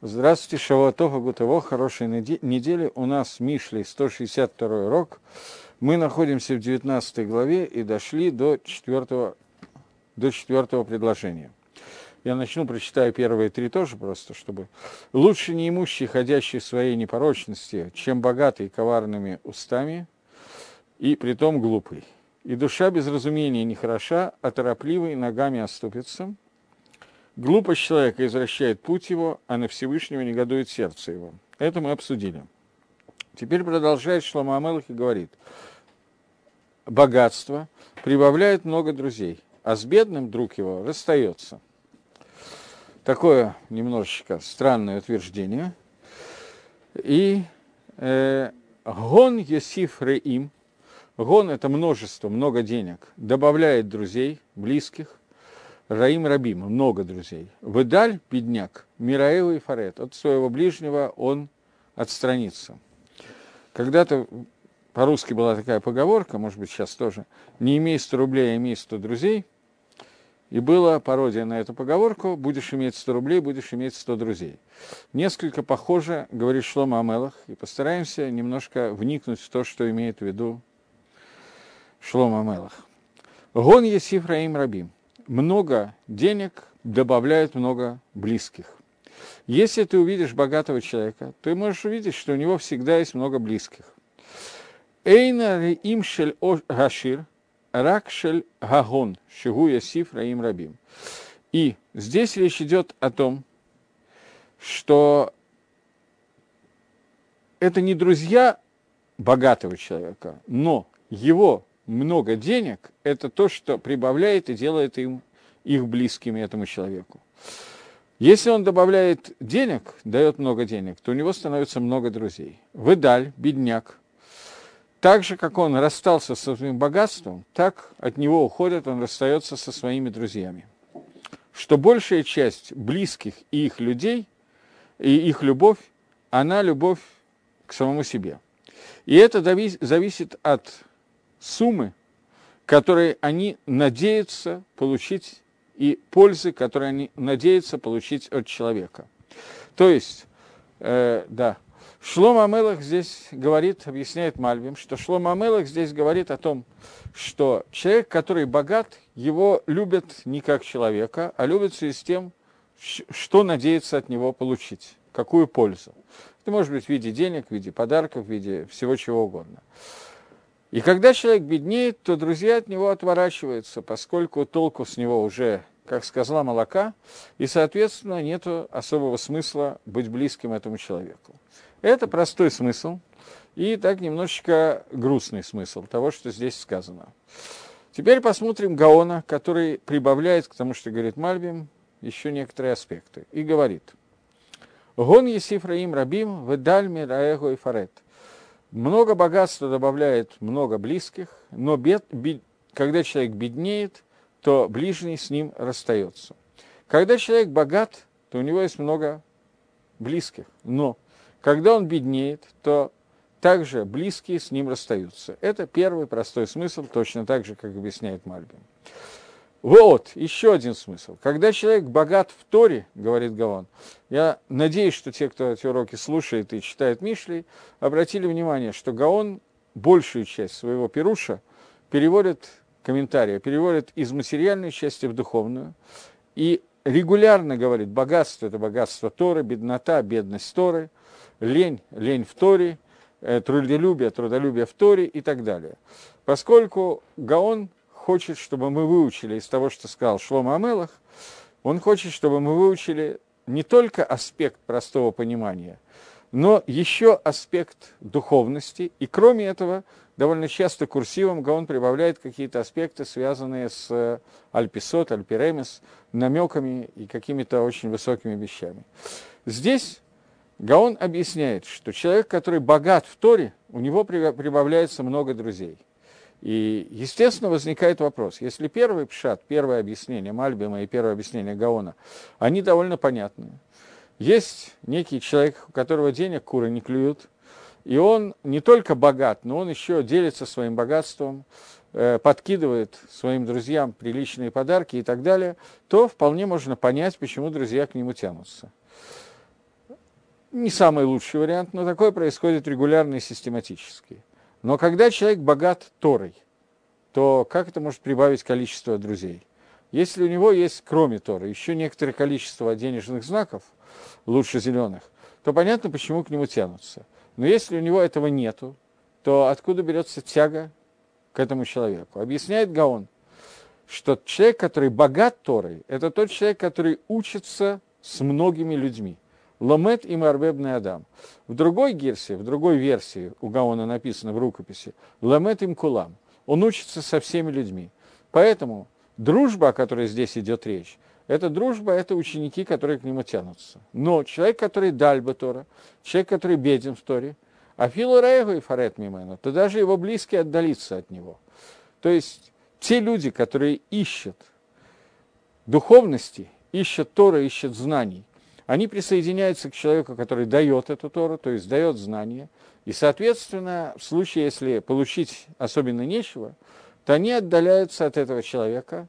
Здравствуйте, Шавуатова Гутово, хорошей недели. У нас Мишли 162 урок. Мы находимся в 19 главе и дошли до 4, до 4 предложения. Я начну, прочитаю первые три тоже просто, чтобы... «Лучше неимущий, ходящий в своей непорочности, чем богатый коварными устами, и притом глупый. И душа без разумения не хороша, а торопливый ногами оступится». Глупость человека извращает путь его, а на Всевышнего негодует сердце его. Это мы обсудили. Теперь продолжает Шлома Амелах и говорит, богатство прибавляет много друзей, а с бедным друг его расстается. Такое немножечко странное утверждение. И э, гон есиф реим, гон – это множество, много денег, добавляет друзей, близких, Раим Рабим, много друзей. Выдаль, бедняк, Мираэу и Фарет. От своего ближнего он отстранится. Когда-то по-русски была такая поговорка, может быть, сейчас тоже, не имей 100 рублей, а имей 100 друзей. И была пародия на эту поговорку, будешь иметь 100 рублей, будешь иметь 100 друзей. Несколько похоже, говорит Шлома Амелах, и постараемся немножко вникнуть в то, что имеет в виду Шлома Амелах. Гон Есиф Раим Рабим много денег добавляет много близких. Если ты увидишь богатого человека, ты можешь увидеть, что у него всегда есть много близких. Эйна им шель гашир, рак шель гагон, шигу ясиф раим рабим. И здесь речь идет о том, что это не друзья богатого человека, но его много денег – это то, что прибавляет и делает им, их близкими этому человеку. Если он добавляет денег, дает много денег, то у него становится много друзей. Выдаль, бедняк. Так же, как он расстался со своим богатством, так от него уходит, он расстается со своими друзьями. Что большая часть близких и их людей, и их любовь, она любовь к самому себе. И это зависит от суммы, которые они надеются получить, и пользы, которые они надеются получить от человека. То есть, э, да, Шлома Амелах здесь говорит, объясняет Мальвим, что Шлома Амелах здесь говорит о том, что человек, который богат, его любят не как человека, а любят в связи с тем, что надеется от него получить, какую пользу. Это может быть в виде денег, в виде подарков, в виде всего чего угодно. И когда человек беднеет, то друзья от него отворачиваются, поскольку толку с него уже, как сказала молока, и, соответственно, нет особого смысла быть близким этому человеку. Это простой смысл и так немножечко грустный смысл того, что здесь сказано. Теперь посмотрим Гаона, который прибавляет к тому, что говорит Мальбим, еще некоторые аспекты. И говорит, «Гон Есифраим Рабим, Ведальми Раэго и Фарет» много богатства добавляет много близких, но бед, бед, когда человек беднеет, то ближний с ним расстается. Когда человек богат, то у него есть много близких, но когда он беднеет, то также близкие с ним расстаются. Это первый простой смысл, точно так же, как объясняет Мальбин. Вот, еще один смысл. Когда человек богат в Торе, говорит Гаон, я надеюсь, что те, кто эти уроки слушает и читает Мишли, обратили внимание, что Гаон большую часть своего пируша переводит, комментария, переводит из материальной части в духовную, и регулярно говорит, богатство – это богатство Торы, беднота – бедность Торы, лень – лень в Торе, э, трудолюбие – трудолюбие в Торе и так далее. Поскольку Гаон хочет, чтобы мы выучили из того, что сказал Шлома Амелах, он хочет, чтобы мы выучили не только аспект простого понимания, но еще аспект духовности. И кроме этого, довольно часто курсивом Гаон прибавляет какие-то аспекты, связанные с э, альписот, альпиремис, намеками и какими-то очень высокими вещами. Здесь Гаон объясняет, что человек, который богат в Торе, у него прибавляется много друзей. И, естественно, возникает вопрос, если первый пшат, первое объяснение Мальбима и первое объяснение Гаона, они довольно понятные. Есть некий человек, у которого денег куры не клюют, и он не только богат, но он еще делится своим богатством, э, подкидывает своим друзьям приличные подарки и так далее, то вполне можно понять, почему друзья к нему тянутся. не самый лучший вариант, но такое происходит регулярно и систематически. Но когда человек богат Торой, то как это может прибавить количество друзей? Если у него есть, кроме Торы, еще некоторое количество денежных знаков, лучше зеленых, то понятно, почему к нему тянутся. Но если у него этого нету, то откуда берется тяга к этому человеку? Объясняет Гаон, что человек, который богат Торой, это тот человек, который учится с многими людьми. Ламет и Марбебный Адам. В другой герсе, в другой версии у Гаона написано в рукописи, Ламет им Кулам. Он учится со всеми людьми. Поэтому дружба, о которой здесь идет речь, это дружба, это ученики, которые к нему тянутся. Но человек, который дальба Тора, человек, который беден в Торе, а Филу Рейгу и Фарет Мимену, то даже его близкие отдалится от него. То есть те люди, которые ищут духовности, ищут Тора, ищут знаний, они присоединяются к человеку, который дает эту Тору, то есть дает знания, и, соответственно, в случае, если получить особенно нечего, то они отдаляются от этого человека.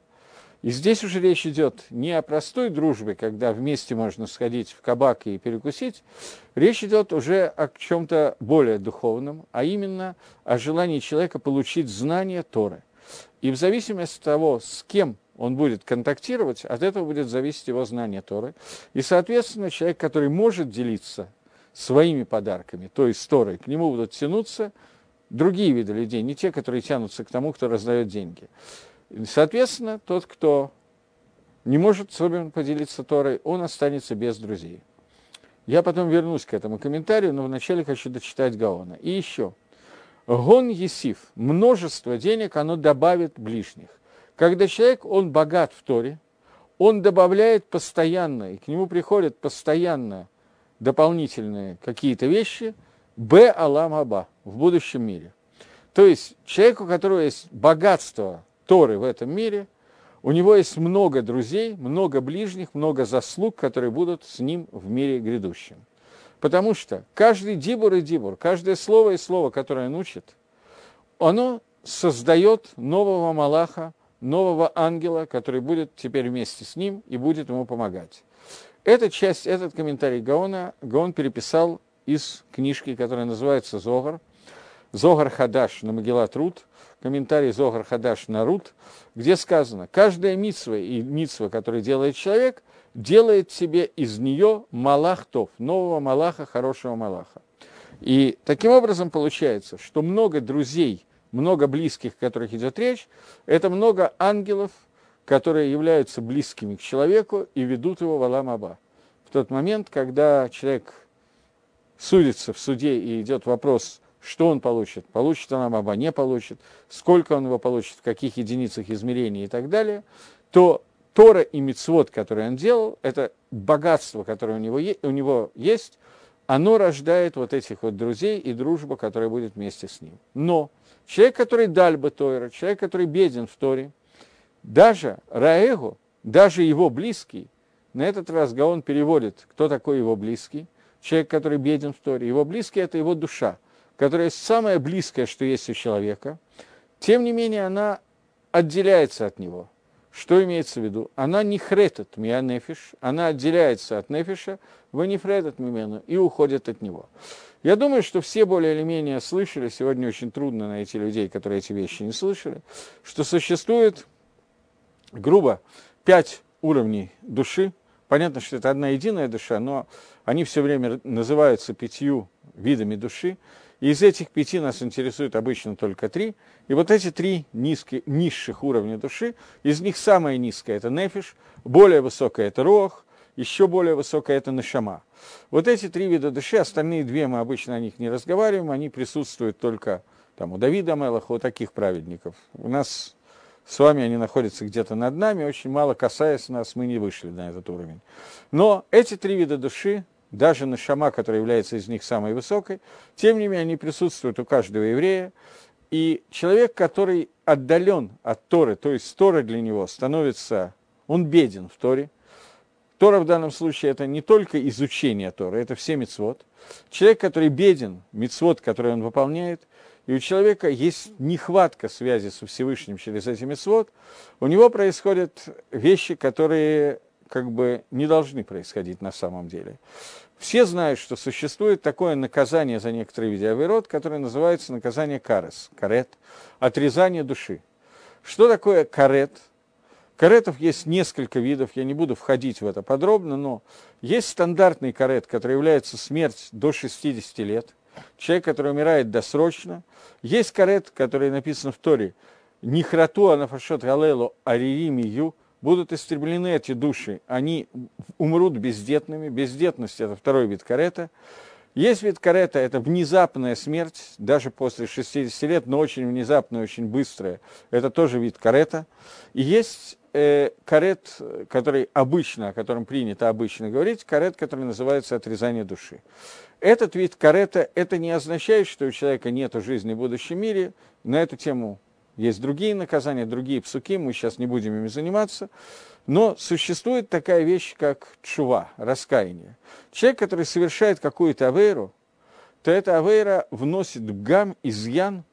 И здесь уже речь идет не о простой дружбе, когда вместе можно сходить в кабак и перекусить, речь идет уже о чем-то более духовном, а именно о желании человека получить знания Торы. И в зависимости от того, с кем он будет контактировать, от этого будет зависеть его знание Торы. И, соответственно, человек, который может делиться своими подарками, то есть Торой, к нему будут тянуться другие виды людей, не те, которые тянутся к тому, кто раздает деньги. И, соответственно, тот, кто не может вами поделиться Торой, он останется без друзей. Я потом вернусь к этому комментарию, но вначале хочу дочитать Гаона. И еще. Гон Есиф, множество денег, оно добавит ближних. Когда человек, он богат в Торе, он добавляет постоянно, и к нему приходят постоянно дополнительные какие-то вещи, б алам аба, в будущем мире. То есть человек, у которого есть богатство Торы в этом мире, у него есть много друзей, много ближних, много заслуг, которые будут с ним в мире грядущем. Потому что каждый дибур и дибур, каждое слово и слово, которое он учит, оно создает нового Малаха, нового ангела, который будет теперь вместе с ним и будет ему помогать. Эта часть, этот комментарий Гаона, Гаон переписал из книжки, которая называется «Зогар», «Зогар Хадаш» на Могилат Рут, комментарий «Зогар Хадаш» на Рут, где сказано, каждая митсва и митсва, которую делает человек, делает себе из нее Малахтов, нового Малаха, хорошего Малаха. И таким образом получается, что много друзей – много близких, о которых идет речь, это много ангелов, которые являются близкими к человеку и ведут его в Алам Аба. В тот момент, когда человек судится в суде и идет вопрос, что он получит, получит Алам Аба, не получит, сколько он его получит, в каких единицах измерений и так далее, то Тора и Мицвод, который он делал, это богатство, которое у него, у него есть, оно рождает вот этих вот друзей и дружбу, которая будет вместе с ним. Но Человек, который даль бы Тойра, человек, который беден в Торе, даже Раэгу, даже его близкий, на этот раз Гаон переводит, кто такой его близкий, человек, который беден в Торе. Его близкий – это его душа, которая самое близкое, что есть у человека. Тем не менее, она отделяется от него. Что имеется в виду? Она не хретет мия нефиш, она отделяется от нефиша, вы не хретет мимену и уходит от него. Я думаю, что все более или менее слышали, сегодня очень трудно найти людей, которые эти вещи не слышали, что существует, грубо, пять уровней души. Понятно, что это одна единая душа, но они все время называются пятью видами души. Из этих пяти нас интересует обычно только три. И вот эти три низкие, низших уровня души, из них самая низкая – это нефиш, более высокая – это рох, еще более высокая – это нашама. Вот эти три вида души, остальные две мы обычно о них не разговариваем, они присутствуют только там, у Давида Мелаха, у таких праведников. У нас с вами они находятся где-то над нами, очень мало касаясь нас, мы не вышли на этот уровень. Но эти три вида души, даже Нашама, которая является из них самой высокой, тем не менее они присутствуют у каждого еврея, и человек, который отдален от Торы, то есть Тора для него становится, он беден в Торе, Тора в данном случае это не только изучение Торы, это все мецвод. Человек, который беден, мецвод, который он выполняет, и у человека есть нехватка связи со Всевышним через эти мецвод, у него происходят вещи, которые как бы не должны происходить на самом деле. Все знают, что существует такое наказание за некоторые виды авирот, которое называется наказание карес, карет, отрезание души. Что такое карет? Каретов есть несколько видов, я не буду входить в это подробно, но есть стандартный карет, который является смерть до 60 лет, человек, который умирает досрочно. Есть карет, который написан в Торе, Нихрату анафашот галелу аририми будут истреблены эти души, они умрут бездетными. Бездетность – это второй вид карета. Есть вид карета – это внезапная смерть, даже после 60 лет, но очень внезапная, очень быстрая. Это тоже вид карета. И есть э, карет, который обычно, о котором принято обычно говорить, карет, который называется отрезание души. Этот вид карета, это не означает, что у человека нет жизни в будущем мире. На эту тему есть другие наказания, другие псуки, мы сейчас не будем ими заниматься. Но существует такая вещь, как чува, раскаяние. Человек, который совершает какую-то авейру, то эта авейра вносит в гам, изъян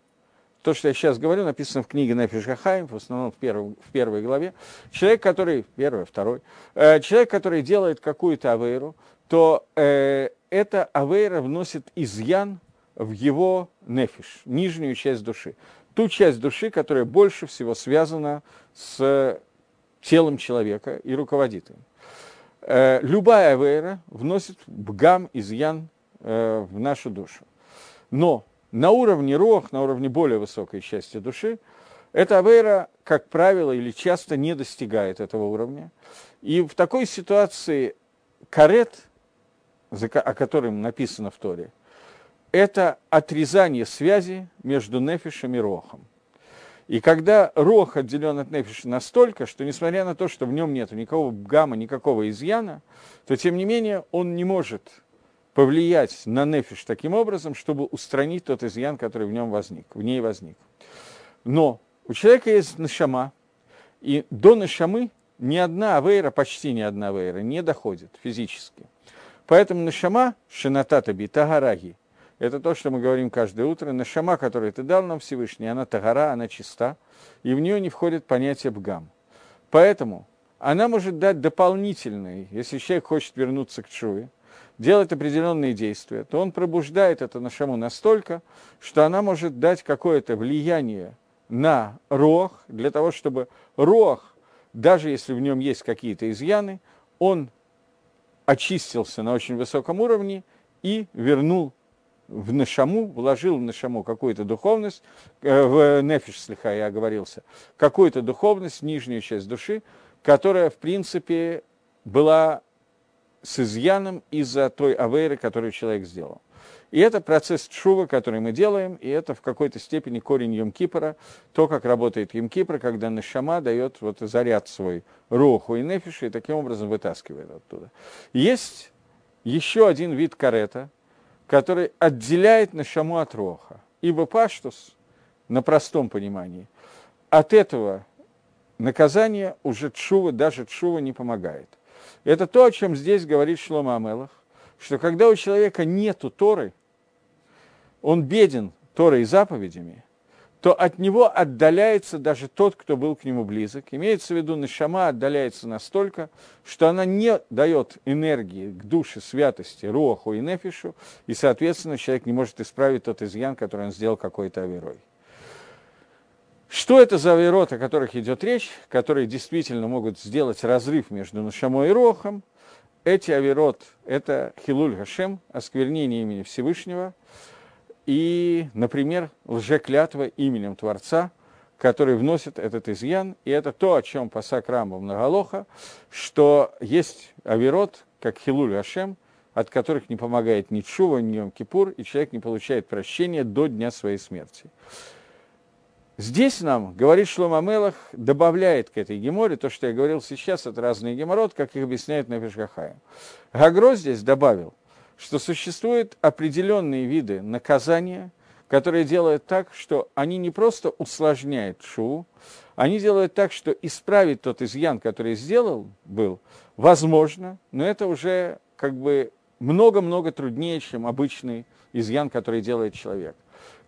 то, что я сейчас говорю, написано в книге Нефиш в основном в, первом, в первой главе. Человек, который, первый, второй, э, человек, который делает какую-то авейру, то э, эта авейра вносит изъян в его нефиш, нижнюю часть души. Ту часть души, которая больше всего связана с телом человека и руководит им. Э, любая авейра вносит бгам, изъян э, в нашу душу. Но на уровне рох, на уровне более высокой части души, эта авейра, как правило, или часто не достигает этого уровня. И в такой ситуации карет, о котором написано в Торе, это отрезание связи между нефишем и рохом. И когда рох отделен от нефиша настолько, что несмотря на то, что в нем нет никакого гамма, никакого изъяна, то тем не менее он не может повлиять на нефиш таким образом, чтобы устранить тот изъян, который в нем возник, в ней возник. Но у человека есть нашама, и до нашамы ни одна авейра, почти ни одна авейра не доходит физически. Поэтому нашама, шинатата би, тагараги, это то, что мы говорим каждое утро. Нашама, которую ты дал нам Всевышний, она тагара, она чиста, и в нее не входит понятие бгам. Поэтому она может дать дополнительные, если человек хочет вернуться к чуве, делает определенные действия, то он пробуждает это нашаму настолько, что она может дать какое-то влияние на рох, для того, чтобы рох, даже если в нем есть какие-то изъяны, он очистился на очень высоком уровне и вернул в нашаму, вложил в нашаму какую-то духовность, э, в нефиш слегка я оговорился, какую-то духовность, нижнюю часть души, которая, в принципе, была с изъяном из-за той авейры, которую человек сделал. И это процесс чува, который мы делаем, и это в какой-то степени корень Йом-Кипра, то, как работает Йом-Кипр, когда Нашама дает вот заряд свой руху и нефиши, и таким образом вытаскивает оттуда. Есть еще один вид карета, который отделяет Нашаму от Роха. Ибо Паштус, на простом понимании, от этого наказания уже Чува, даже Чува не помогает. Это то, о чем здесь говорит Шлома Амелах, что когда у человека нету Торы, он беден Торой и заповедями, то от него отдаляется даже тот, кто был к нему близок. Имеется в виду, Нашама отдаляется настолько, что она не дает энергии к душе святости, Руаху и Нефишу, и, соответственно, человек не может исправить тот изъян, который он сделал какой-то аверой. Что это за авирот, о которых идет речь, которые действительно могут сделать разрыв между Нашамой и Рохом? Эти авирот – это Хилуль Гашем, осквернение имени Всевышнего, и, например, лжеклятва именем Творца, который вносит этот изъян, и это то, о чем посак Рамбов Наголоха, что есть авирот, как Хилуль Гашем, от которых не помогает ни Чува, ни Йом Кипур, и человек не получает прощения до дня своей смерти. Здесь нам, говорит Шлома Мелах, добавляет к этой геморе то, что я говорил сейчас, это разные геморрот, как их объясняет Пешгахае. Гагро здесь добавил, что существуют определенные виды наказания, которые делают так, что они не просто усложняют шу, они делают так, что исправить тот изъян, который сделал, был, возможно, но это уже как бы много-много труднее, чем обычный изъян, который делает человек.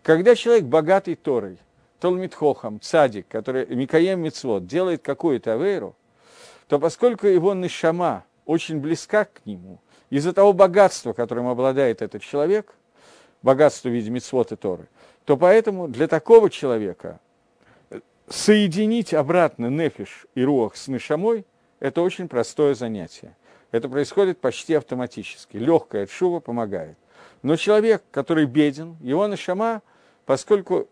Когда человек богатый Торой, Толмитхохам, цадик, который Микаем Мицвод, делает какую-то авейру, то поскольку его нишама очень близка к нему, из-за того богатства, которым обладает этот человек, богатство в виде митцвот и Торы, то поэтому для такого человека соединить обратно нефиш и руах с нишамой – это очень простое занятие. Это происходит почти автоматически. Легкая шува помогает. Но человек, который беден, его нишама, поскольку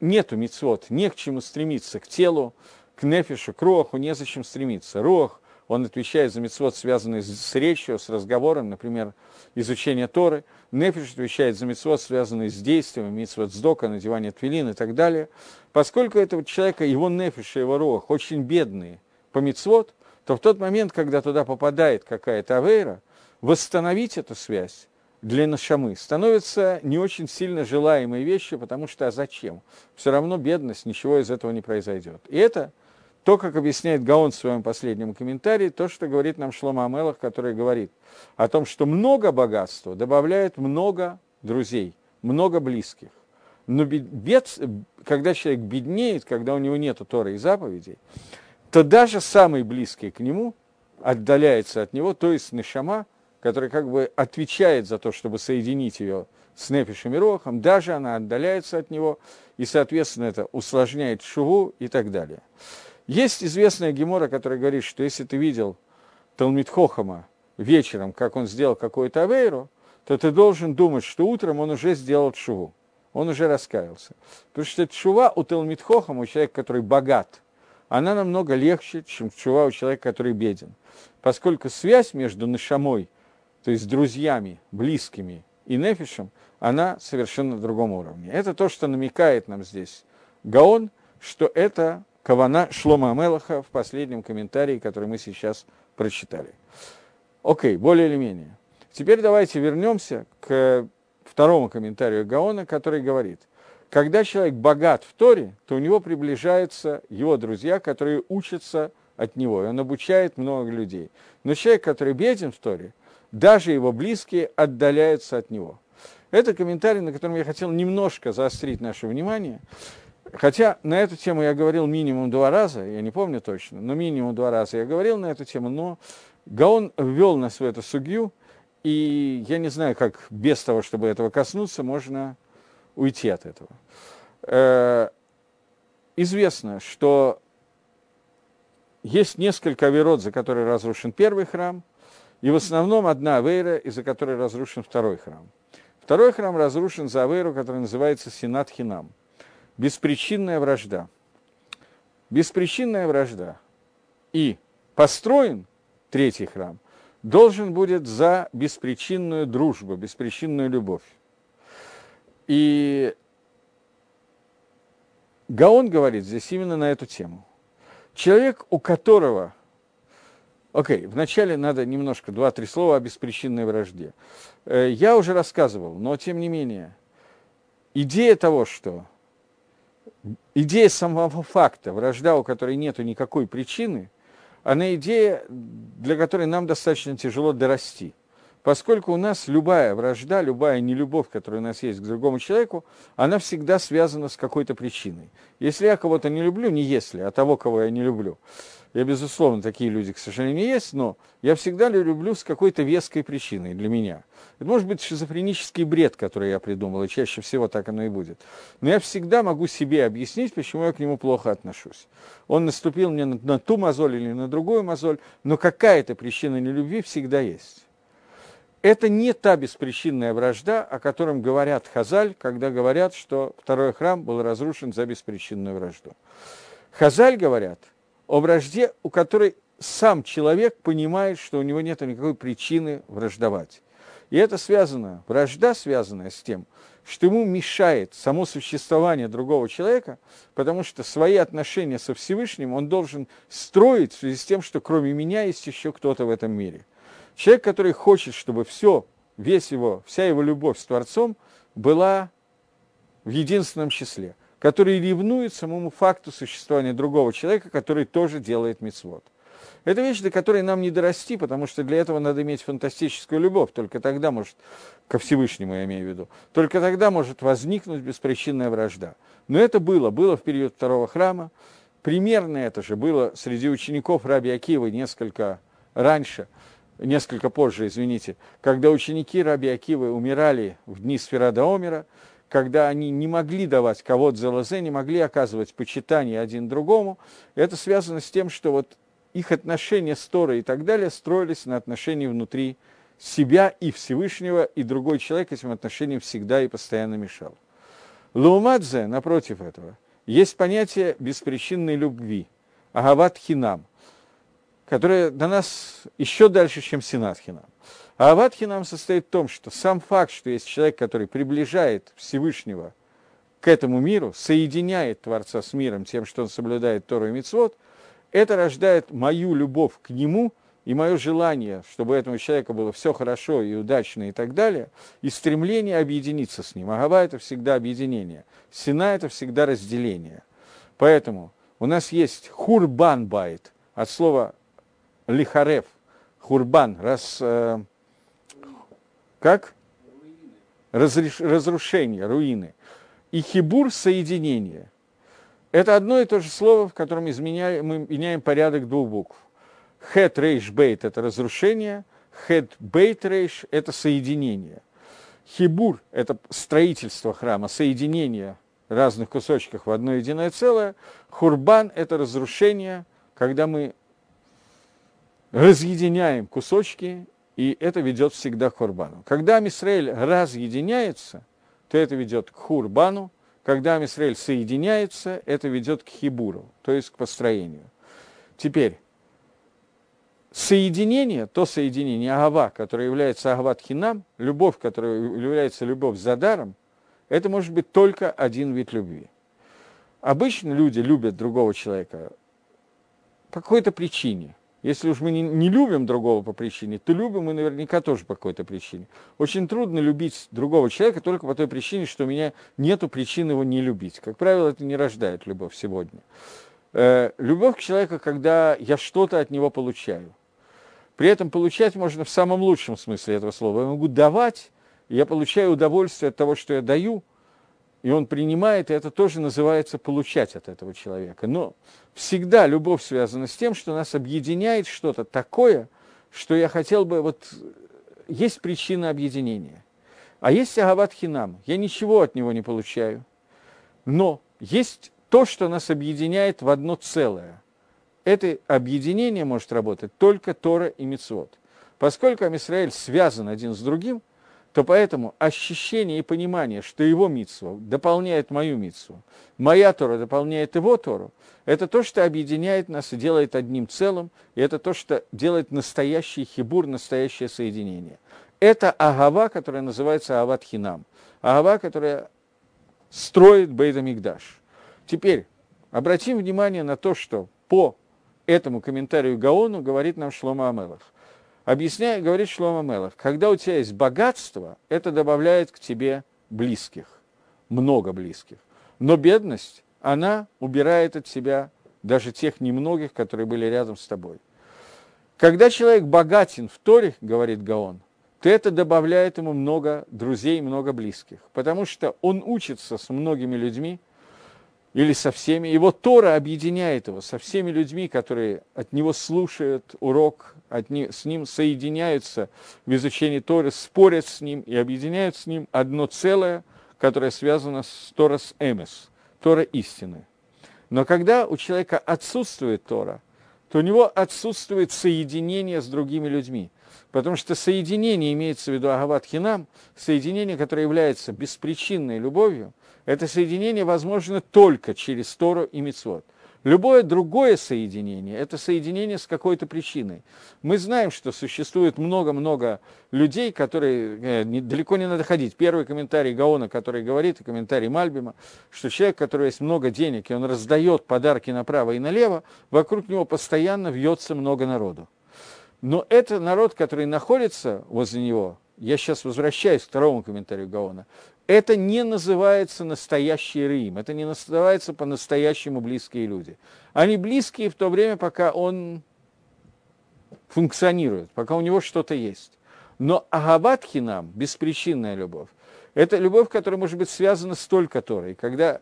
нету мицвод, не к чему стремиться, к телу, к нефишу, к роху, незачем стремиться. Рох, он отвечает за мицвод, связанный с речью, с разговором, например, изучение Торы. Нефиш отвечает за мицвод, связанный с действием, мицвод сдока, надевание твилин и так далее. Поскольку этого человека, его нефиш и его рох очень бедные по мицвод, то в тот момент, когда туда попадает какая-то авейра, восстановить эту связь для нашамы становится не очень сильно желаемой вещью, потому что а зачем? Все равно бедность, ничего из этого не произойдет. И это то, как объясняет Гаон в своем последнем комментарии, то, что говорит нам Шлома Амелах, который говорит о том, что много богатства добавляет много друзей, много близких. Но бед, когда человек беднеет, когда у него нет Торы и заповедей, то даже самый близкий к нему отдаляется от него, то есть Нишама, который как бы отвечает за то, чтобы соединить ее с Нефишем и Рохом, даже она отдаляется от него, и, соответственно, это усложняет шуву и так далее. Есть известная гемора, которая говорит, что если ты видел Талмит Хохама вечером, как он сделал какую-то авейру, то ты должен думать, что утром он уже сделал шуву, он уже раскаялся. Потому что шува у Талмит Хохама, у человека, который богат, она намного легче, чем шува у человека, который беден. Поскольку связь между нашамой то есть друзьями, близкими и нефишем, она совершенно на другом уровне. Это то, что намекает нам здесь Гаон, что это Кавана Шлома Амелаха в последнем комментарии, который мы сейчас прочитали. Окей, более или менее. Теперь давайте вернемся к второму комментарию Гаона, который говорит, когда человек богат в Торе, то у него приближаются его друзья, которые учатся от него, и он обучает много людей. Но человек, который беден в Торе – даже его близкие отдаляются от него. Это комментарий, на котором я хотел немножко заострить наше внимание. Хотя на эту тему я говорил минимум два раза, я не помню точно, но минимум два раза я говорил на эту тему, но Гаон ввел нас в эту судью, и я не знаю, как без того, чтобы этого коснуться, можно уйти от этого. Э, известно, что есть несколько верот, за которые разрушен первый храм – и в основном одна авейра, из-за которой разрушен второй храм. Второй храм разрушен за авейру, который называется Синат Хинам. Беспричинная вражда. Беспричинная вражда. И построен третий храм должен будет за беспричинную дружбу, беспричинную любовь. И Гаон говорит здесь именно на эту тему. Человек, у которого Окей, okay, вначале надо немножко, два-три слова о беспричинной вражде. Э, я уже рассказывал, но тем не менее, идея того, что идея самого факта, вражда, у которой нет никакой причины, она идея, для которой нам достаточно тяжело дорасти. Поскольку у нас любая вражда, любая нелюбовь, которая у нас есть к другому человеку, она всегда связана с какой-то причиной. Если я кого-то не люблю, не если, а того, кого я не люблю, я, безусловно, такие люди, к сожалению, есть, но я всегда люблю с какой-то веской причиной для меня. Это может быть шизофренический бред, который я придумал, и чаще всего так оно и будет. Но я всегда могу себе объяснить, почему я к нему плохо отношусь. Он наступил мне на, ту мозоль или на другую мозоль, но какая-то причина нелюбви всегда есть. Это не та беспричинная вражда, о котором говорят Хазаль, когда говорят, что второй храм был разрушен за беспричинную вражду. Хазаль говорят – о вражде, у которой сам человек понимает, что у него нет никакой причины враждовать. И это связано, вражда связанная с тем, что ему мешает само существование другого человека, потому что свои отношения со Всевышним он должен строить в связи с тем, что кроме меня есть еще кто-то в этом мире. Человек, который хочет, чтобы все, весь его, вся его любовь с Творцом была в единственном числе – который ревнует самому факту существования другого человека, который тоже делает мицвод. Это вещь, до которой нам не дорасти, потому что для этого надо иметь фантастическую любовь. Только тогда может, ко Всевышнему я имею в виду, только тогда может возникнуть беспричинная вражда. Но это было, было в период второго храма, примерно это же было среди учеников Раби Акивы несколько раньше, несколько позже, извините, когда ученики Раби Акивы умирали в дни Сферада Омера, когда они не могли давать кого-то за лозе, не могли оказывать почитание один другому, это связано с тем, что вот их отношения с Торой и так далее строились на отношении внутри себя и Всевышнего, и другой человек этим отношениям всегда и постоянно мешал. Лаумадзе, напротив этого, есть понятие беспричинной любви, агават хинам, которое до нас еще дальше, чем синат хинам. А ават хинам состоит в том, что сам факт, что есть человек, который приближает Всевышнего к этому миру, соединяет Творца с миром тем, что он соблюдает Тору и Мицвод, это рождает мою любовь к нему и мое желание, чтобы этому человеку было все хорошо и удачно и так далее, и стремление объединиться с ним. Агава – это всегда объединение, сина – это всегда разделение. Поэтому у нас есть хурбан байт, от слова лихарев, хурбан, раз, э, как? Разреш, разрушение, руины. И хибур – соединение – это одно и то же слово, в котором изменяем, мы меняем порядок двух букв. Хет рейш бейт – это разрушение, хет бейт рейш – это соединение. Хибур – это строительство храма, соединение разных кусочков в одно единое целое. Хурбан – это разрушение, когда мы разъединяем кусочки, и это ведет всегда к хурбану. Когда Мисраэль разъединяется, то это ведет к хурбану, когда Амисраэль соединяется, это ведет к хибуру, то есть к построению. Теперь, соединение, то соединение Агава, которое является Агават Хинам, любовь, которая является любовь за даром, это может быть только один вид любви. Обычно люди любят другого человека по какой-то причине – если уж мы не, не любим другого по причине, то любим мы наверняка тоже по какой-то причине. Очень трудно любить другого человека только по той причине, что у меня нет причин его не любить. Как правило, это не рождает любовь сегодня. Э, любовь к человеку, когда я что-то от него получаю. При этом получать можно в самом лучшем смысле этого слова. Я могу давать, я получаю удовольствие от того, что я даю – и он принимает, и это тоже называется получать от этого человека. Но всегда любовь связана с тем, что нас объединяет что-то такое, что я хотел бы, вот есть причина объединения. А есть Агават Хинам, я ничего от него не получаю. Но есть то, что нас объединяет в одно целое. Это объединение может работать только Тора и Мицвод. Поскольку Амисраэль связан один с другим – то поэтому ощущение и понимание, что его митсва дополняет мою митсву, моя Тора дополняет его Тору, это то, что объединяет нас и делает одним целым, и это то, что делает настоящий хибур, настоящее соединение. Это агава, которая называется ават хинам. Агава, которая строит Бейдамикдаш. Теперь обратим внимание на то, что по этому комментарию Гаону говорит нам Шлома Амелах. Объясняет, говорит Шлома Мелах, когда у тебя есть богатство, это добавляет к тебе близких, много близких. Но бедность, она убирает от себя даже тех немногих, которые были рядом с тобой. Когда человек богатен в Торе, говорит Гаон, то это добавляет ему много друзей, много близких, потому что он учится с многими людьми, или со всеми. Его Тора объединяет его со всеми людьми, которые от него слушают урок, от ни, с ним соединяются в изучении Торы, спорят с ним и объединяют с ним одно целое, которое связано с Торос Эмес, Тора истины. Но когда у человека отсутствует Тора, то у него отсутствует соединение с другими людьми. Потому что соединение имеется в виду Агават Хинам, соединение, которое является беспричинной любовью – это соединение возможно только через Тору и Мицвод. Любое другое соединение – это соединение с какой-то причиной. Мы знаем, что существует много-много людей, которые э, не, далеко не надо ходить. Первый комментарий Гаона, который говорит, и комментарий Мальбима, что человек, у которого есть много денег, и он раздает подарки направо и налево, вокруг него постоянно вьется много народу. Но это народ, который находится возле него, я сейчас возвращаюсь к второму комментарию Гаона, это не называется настоящий Рим, это не называется по-настоящему близкие люди. Они близкие в то время, пока он функционирует, пока у него что-то есть. Но Агабат нам беспричинная любовь, это любовь, которая может быть связана с только Торой. Когда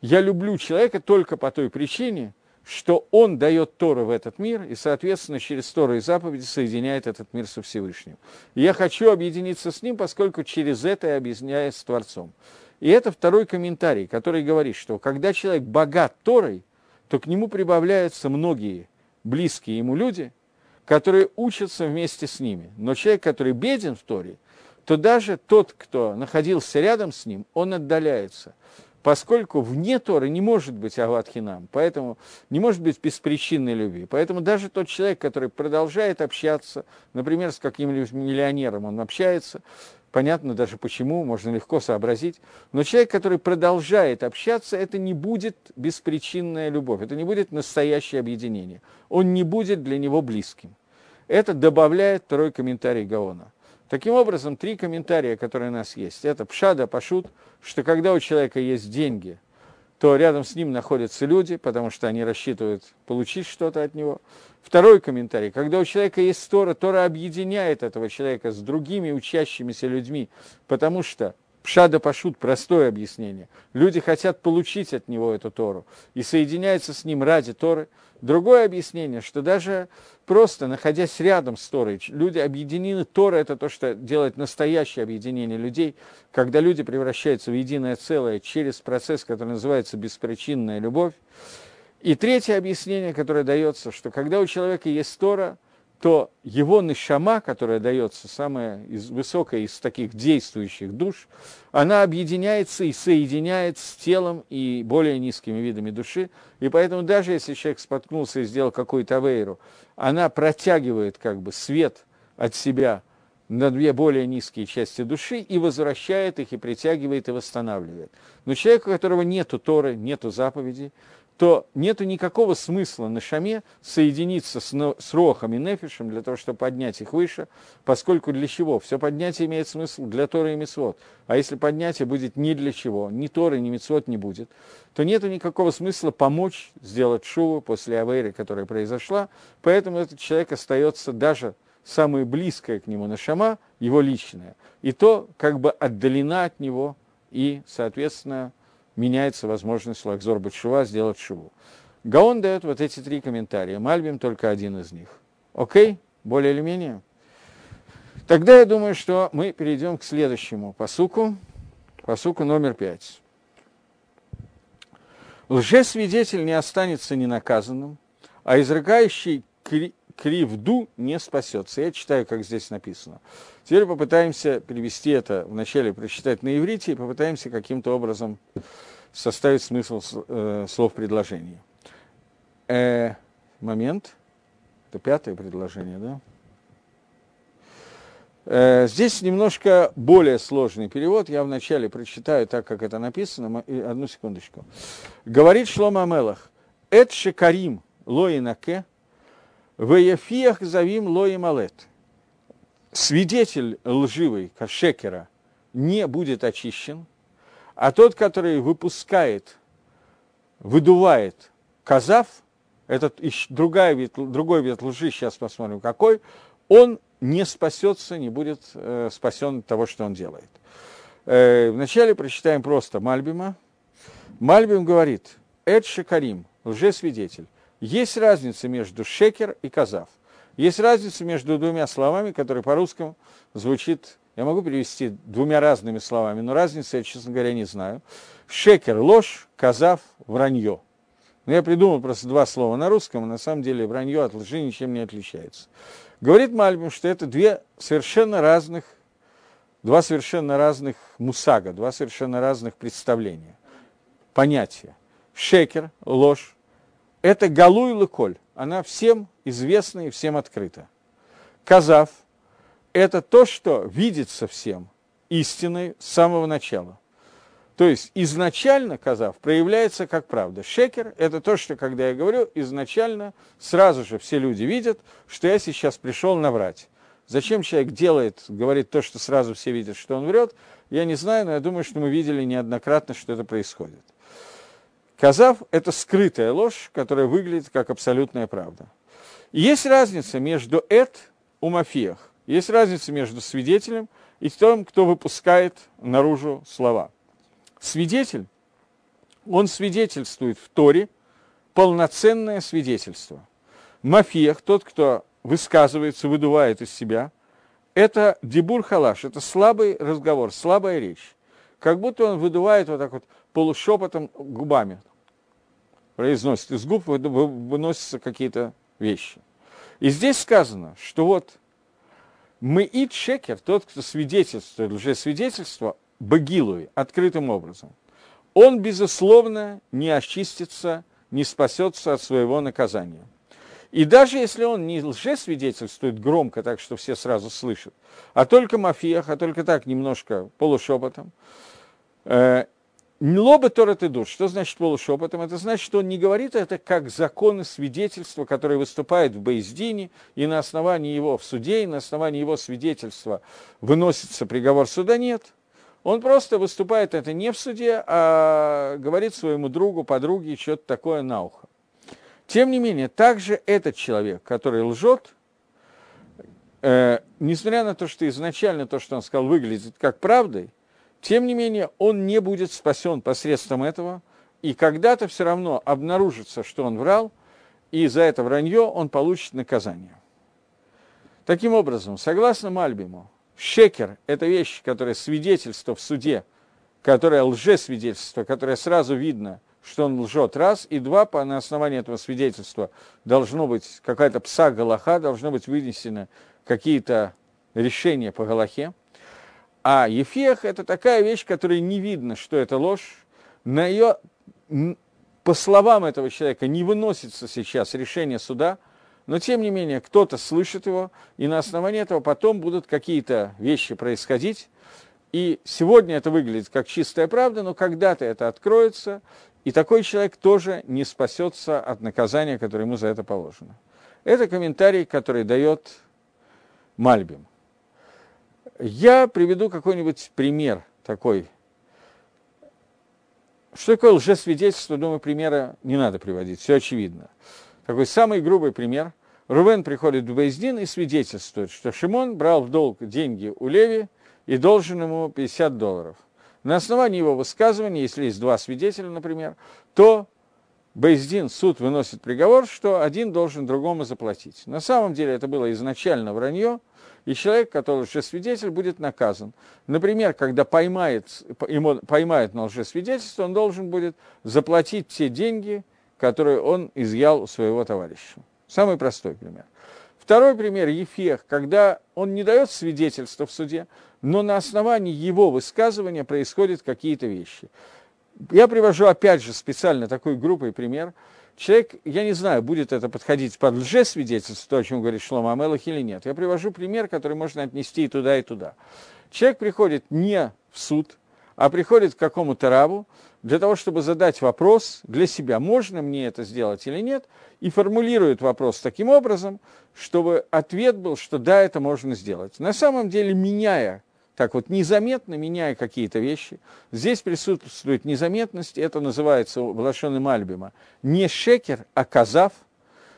я люблю человека только по той причине, что он дает Тору в этот мир, и, соответственно, через Тору и заповеди соединяет этот мир со Всевышним. И я хочу объединиться с ним, поскольку через это я объединяюсь с Творцом. И это второй комментарий, который говорит, что когда человек богат Торой, то к нему прибавляются многие близкие ему люди, которые учатся вместе с ними. Но человек, который беден в Торе, то даже тот, кто находился рядом с ним, он отдаляется, поскольку вне Торы не может быть Аватхинам, поэтому не может быть беспричинной любви. Поэтому даже тот человек, который продолжает общаться, например, с каким-нибудь миллионером, он общается, понятно даже почему, можно легко сообразить, но человек, который продолжает общаться, это не будет беспричинная любовь, это не будет настоящее объединение, он не будет для него близким. Это добавляет второй комментарий Гаона. Таким образом, три комментария, которые у нас есть. Это пшада, пашут, что когда у человека есть деньги, то рядом с ним находятся люди, потому что они рассчитывают получить что-то от него. Второй комментарий. Когда у человека есть Тора, Тора объединяет этого человека с другими учащимися людьми, потому что Пшада Пашут – простое объяснение. Люди хотят получить от него эту Тору и соединяются с ним ради Торы. Другое объяснение, что даже просто находясь рядом с Торой, люди объединены. Тора – это то, что делает настоящее объединение людей, когда люди превращаются в единое целое через процесс, который называется беспричинная любовь. И третье объяснение, которое дается, что когда у человека есть Тора – то его нишама, которая дается, самая из, высокая из таких действующих душ, она объединяется и соединяет с телом и более низкими видами души. И поэтому даже если человек споткнулся и сделал какую-то авейру, она протягивает как бы свет от себя на две более низкие части души и возвращает их, и притягивает, и восстанавливает. Но человек, у которого нету Торы, нету заповедей, то нет никакого смысла на Шаме соединиться с, с Рохом и Нефишем для того, чтобы поднять их выше, поскольку для чего? Все поднятие имеет смысл для Торы и Мецвод. А если поднятие будет ни для чего, ни Торы, ни Мецвод не будет, то нет никакого смысла помочь сделать шуву после Авейры, которая произошла, поэтому этот человек остается даже самое близкое к нему на Шама, его личное, и то как бы отдалена от него и, соответственно, меняется возможность Лакзор Батшува сделать шуву. Гаон дает вот эти три комментария, Мальбим только один из них. Окей? Более или менее? Тогда я думаю, что мы перейдем к следующему посуку, посуку номер пять. Лжесвидетель не останется ненаказанным, а изрыгающий кривду не спасется. Я читаю, как здесь написано. Теперь попытаемся перевести это, вначале прочитать на иврите, и попытаемся каким-то образом составить смысл э, слов предложения. Э, момент. Это пятое предложение, да? Э, здесь немножко более сложный перевод. Я вначале прочитаю так, как это написано. Одну секундочку. Говорит Шлома Амелах. Эт шекарим лоинаке, веяфиях завим лоималет свидетель лживый, кашекера, не будет очищен, а тот, который выпускает, выдувает казав, этот другая вид, другой вид лжи, сейчас посмотрим какой, он не спасется, не будет э, спасен от того, что он делает. Э, вначале прочитаем просто Мальбима. Мальбим говорит, Эд Шекарим, лжесвидетель. Есть разница между шекер и казав – есть разница между двумя словами, которые по-русскому звучит, я могу перевести двумя разными словами, но разницы я, честно говоря, не знаю. Шекер – ложь, казав – вранье. Но я придумал просто два слова на русском, а на самом деле вранье от лжи ничем не отличается. Говорит Мальбим, что это две совершенно разных, два совершенно разных мусага, два совершенно разных представления, понятия. Шекер, ложь, это галуй лыколь, она всем известна и всем открыта. Казав – это то, что видится всем истиной с самого начала. То есть изначально казав проявляется как правда. Шекер – это то, что, когда я говорю, изначально сразу же все люди видят, что я сейчас пришел наврать. Зачем человек делает, говорит то, что сразу все видят, что он врет, я не знаю, но я думаю, что мы видели неоднократно, что это происходит. Казав – это скрытая ложь, которая выглядит как абсолютная правда. И есть разница между «эт» у мафиях, есть разница между свидетелем и тем, кто выпускает наружу слова. Свидетель, он свидетельствует в Торе полноценное свидетельство. Мафиях, тот, кто высказывается, выдувает из себя, это дебур халаш, это слабый разговор, слабая речь. Как будто он выдувает вот так вот полушепотом губами, произносит, из губ выносятся какие-то вещи. И здесь сказано, что вот мы и Шекер, тот, кто свидетельствует лжесвидетельство, Багилуи, открытым образом, он, безусловно, не очистится, не спасется от своего наказания. И даже если он не лжесвидетельствует громко, так что все сразу слышат, а только мафиях, а только так немножко полушепотом, э, Лоба Тора ты душ. Что значит полушепотом? Это значит, что он не говорит это как законы свидетельства, которые выступают в Бейздине, и на основании его в суде, и на основании его свидетельства выносится приговор суда. Нет. Он просто выступает это не в суде, а говорит своему другу, подруге что-то такое на ухо. Тем не менее, также этот человек, который лжет, э, несмотря на то, что изначально то, что он сказал, выглядит как правдой, тем не менее, он не будет спасен посредством этого, и когда-то все равно обнаружится, что он врал, и за это вранье он получит наказание. Таким образом, согласно Мальбиму, шекер – это вещь, которая свидетельство в суде, которое лжесвидетельство, которое сразу видно, что он лжет, раз, и два, по, на основании этого свидетельства должно быть какая-то пса Галаха, должно быть вынесено какие-то решения по Галахе – а ефех – это такая вещь, которая не видно, что это ложь. На ее, по словам этого человека, не выносится сейчас решение суда, но тем не менее кто-то слышит его, и на основании этого потом будут какие-то вещи происходить. И сегодня это выглядит как чистая правда, но когда-то это откроется, и такой человек тоже не спасется от наказания, которое ему за это положено. Это комментарий, который дает Мальбим. Я приведу какой-нибудь пример такой. Что такое лжесвидетельство, думаю, примера не надо приводить, все очевидно. Такой самый грубый пример. Рувен приходит в Бейздин и свидетельствует, что Шимон брал в долг деньги у Леви и должен ему 50 долларов. На основании его высказывания, если есть два свидетеля, например, то Бейздин, суд выносит приговор, что один должен другому заплатить. На самом деле это было изначально вранье, и человек, который лжесвидетель, будет наказан. Например, когда поймает, ему поймает на лжесвидетельство, он должен будет заплатить те деньги, которые он изъял у своего товарища. Самый простой пример. Второй пример – Ефех, когда он не дает свидетельства в суде, но на основании его высказывания происходят какие-то вещи. Я привожу опять же специально такой группой пример – человек, я не знаю, будет это подходить под лжесвидетельство, то, о чем говорит Шлома Амелах или нет. Я привожу пример, который можно отнести и туда, и туда. Человек приходит не в суд, а приходит к какому-то рабу для того, чтобы задать вопрос для себя, можно мне это сделать или нет, и формулирует вопрос таким образом, чтобы ответ был, что да, это можно сделать. На самом деле, меняя так вот незаметно меняя какие-то вещи. Здесь присутствует незаметность, это называется в Лашоне Альбима не шекер, а казав.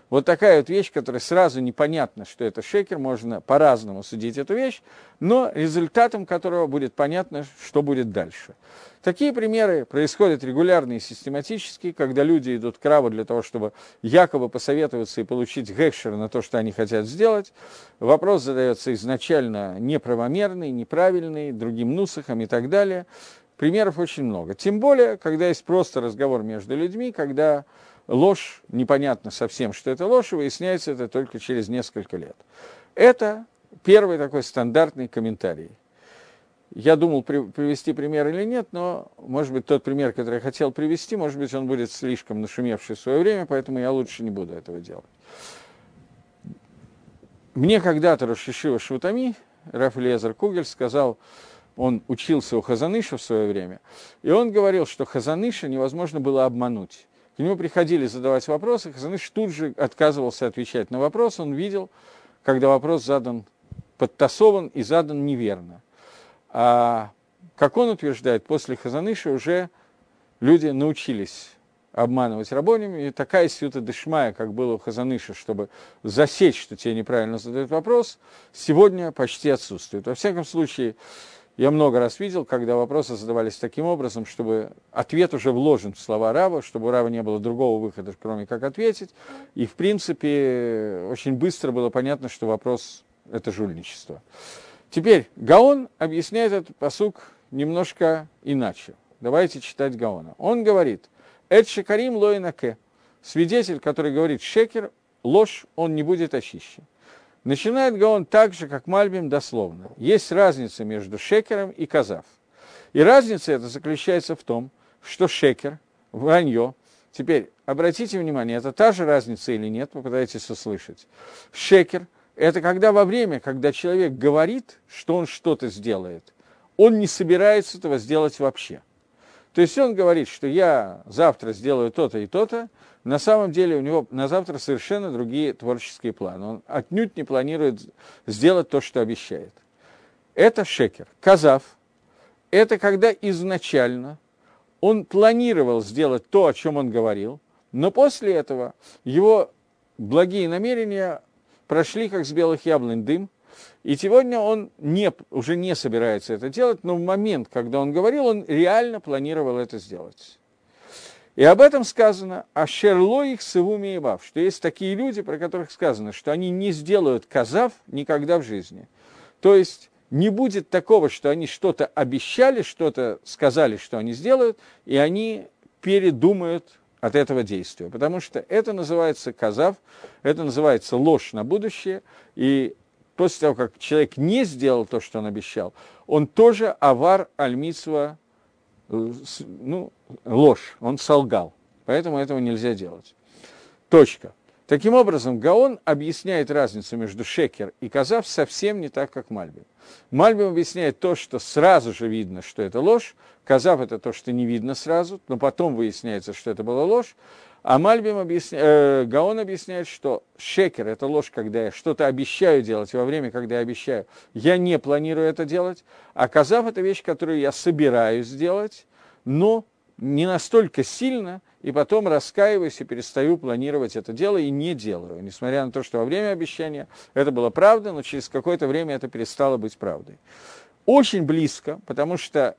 Вот такая вот вещь, которая сразу непонятно, что это шекер, можно по-разному судить эту вещь, но результатом которого будет понятно, что будет дальше. Такие примеры происходят регулярно и систематически, когда люди идут к Раву для того, чтобы якобы посоветоваться и получить гекшер на то, что они хотят сделать. Вопрос задается изначально неправомерный, неправильный, другим нусахом и так далее. Примеров очень много. Тем более, когда есть просто разговор между людьми, когда ложь, непонятно совсем, что это ложь, и выясняется это только через несколько лет. Это первый такой стандартный комментарий – я думал при, привести пример или нет, но, может быть, тот пример, который я хотел привести, может быть, он будет слишком нашумевший в свое время, поэтому я лучше не буду этого делать. Мне когда-то Рашишива Шутами, Раф Лезер Кугель, сказал, он учился у Хазаныша в свое время, и он говорил, что Хазаныша невозможно было обмануть. К нему приходили задавать вопросы, Хазаныш тут же отказывался отвечать на вопрос, он видел, когда вопрос задан подтасован и задан неверно. А как он утверждает, после Хазаныша уже люди научились обманывать рабоним, и такая сюта дешмая, как было у Хазаныша, чтобы засечь, что тебе неправильно задают вопрос, сегодня почти отсутствует. Во всяком случае, Я много раз видел, когда вопросы задавались таким образом, чтобы ответ уже вложен в слова Рава, чтобы у Рава не было другого выхода, кроме как ответить. И, в принципе, очень быстро было понятно, что вопрос – это жульничество. Теперь Гаон объясняет этот посук немножко иначе. Давайте читать Гаона. Он говорит, «Эд шекарим лоинаке». Свидетель, который говорит шекер, ложь, он не будет очищен. Начинает Гаон так же, как Мальбим, дословно. Есть разница между шекером и казав. И разница эта заключается в том, что шекер, вранье, теперь обратите внимание, это та же разница или нет, попытайтесь услышать. Шекер – это когда во время, когда человек говорит, что он что-то сделает, он не собирается этого сделать вообще. То есть он говорит, что я завтра сделаю то-то и то-то, на самом деле у него на завтра совершенно другие творческие планы. Он отнюдь не планирует сделать то, что обещает. Это шекер. Казав – это когда изначально он планировал сделать то, о чем он говорил, но после этого его благие намерения прошли, как с белых яблонь, дым, и сегодня он не, уже не собирается это делать, но в момент, когда он говорил, он реально планировал это сделать. И об этом сказано, а шерло их сывуми и бав, что есть такие люди, про которых сказано, что они не сделают казав никогда в жизни. То есть не будет такого, что они что-то обещали, что-то сказали, что они сделают, и они передумают от этого действия. Потому что это называется казав, это называется ложь на будущее, и после того, как человек не сделал то, что он обещал, он тоже авар альмитсва ну, ложь, он солгал. Поэтому этого нельзя делать. Точка. Таким образом, Гаон объясняет разницу между шекер и казав совсем не так, как Мальбим. Мальбим объясняет то, что сразу же видно, что это ложь, казав это то, что не видно сразу, но потом выясняется, что это была ложь, а Мальбим объясня... э, Гаон объясняет, что шекер – это ложь, когда я что-то обещаю делать, во время, когда я обещаю, я не планирую это делать, а казав – это вещь, которую я собираюсь сделать, но не настолько сильно, и потом раскаиваюсь и перестаю планировать это дело и не делаю, несмотря на то, что во время обещания это было правда, но через какое-то время это перестало быть правдой. Очень близко, потому что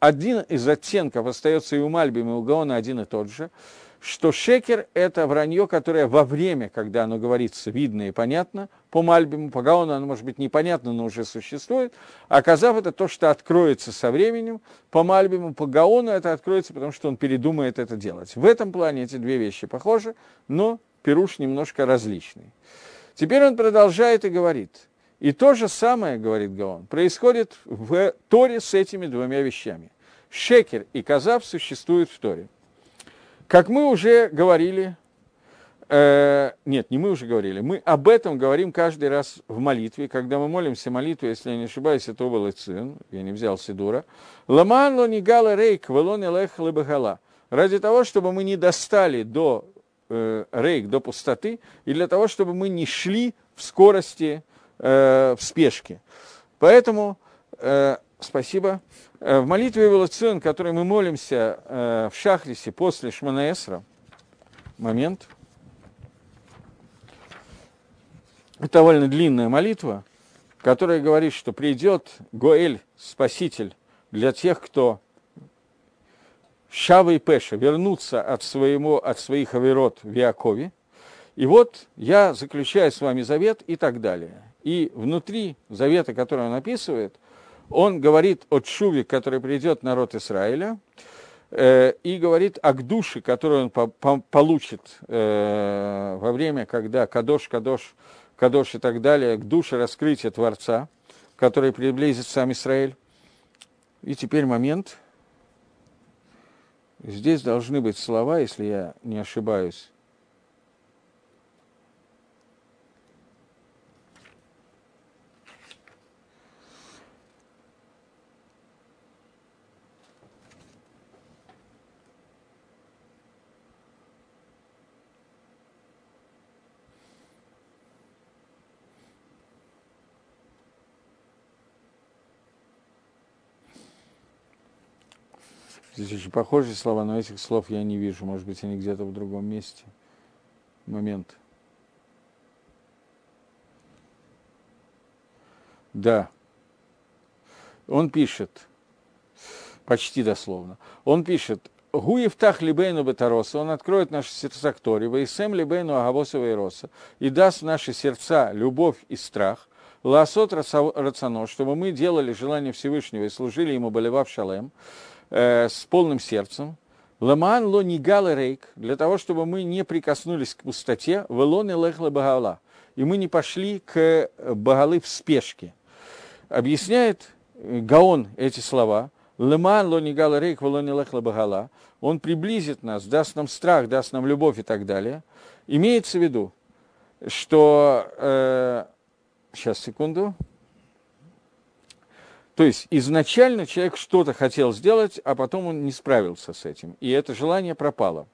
один из оттенков остается и у Мальбима, и у Гаона один и тот же – что шекер – это вранье, которое во время, когда оно говорится, видно и понятно, по Мальбиму, по Гаону оно может быть непонятно, но уже существует, а Казав – это то, что откроется со временем, по Мальбиму, по Гаону это откроется, потому что он передумает это делать. В этом плане эти две вещи похожи, но Перуш немножко различный. Теперь он продолжает и говорит, и то же самое, говорит Гаон, происходит в Торе с этими двумя вещами. Шекер и Казав существуют в Торе. Как мы уже говорили, э, нет, не мы уже говорили, мы об этом говорим каждый раз в молитве, когда мы молимся молитву, если я не ошибаюсь, это был Цин, я не взял Сидура. Ламан ло нигала рейк, велон элех лебагала. Ради того, чтобы мы не достали до э, рейк, до пустоты, и для того, чтобы мы не шли в скорости, э, в спешке. Поэтому, э, спасибо. Э, в молитве Эволюцион, которой мы молимся э, в Шахрисе после Шманаэсра, момент, это довольно длинная молитва, которая говорит, что придет Гоэль, Спаситель, для тех, кто Шава и Пеша вернутся от, своего, от своих авирот в Якове. И вот я заключаю с вами завет и так далее. И внутри завета, который он описывает, он говорит о Чуве, который придет народ Израиля, э, и говорит о душе, которую он по, по, получит э, во время, когда Кадош, Кадош, Кадош и так далее, к душе раскрытия Творца, который приблизит сам Израиль. И теперь момент. Здесь должны быть слова, если я не ошибаюсь. Здесь очень похожие слова, но этих слов я не вижу. Может быть, они где-то в другом месте. Момент. Да. он пишет, почти дословно, он пишет, Гуевтах либейну бетароса, он откроет наши сердца к Торе, вейсем либейну агавосова и роса, и даст в наши сердца любовь и страх, ласот рацино, чтобы мы делали желание Всевышнего и служили ему болевав шалем, э, с полным сердцем, Ламан ло нигал рейк, для того, чтобы мы не прикоснулись к пустоте, велон и лехла багала, и мы не пошли к багалы в спешке. Объясняет э, Гаон эти слова – Леман лони гала рейк лони лехла багала. Он приблизит нас, даст нам страх, даст нам любовь и так далее. Имеется в виду, что... Э, сейчас, секунду. То есть изначально человек что-то хотел сделать, а потом он не справился с этим. И это желание пропало.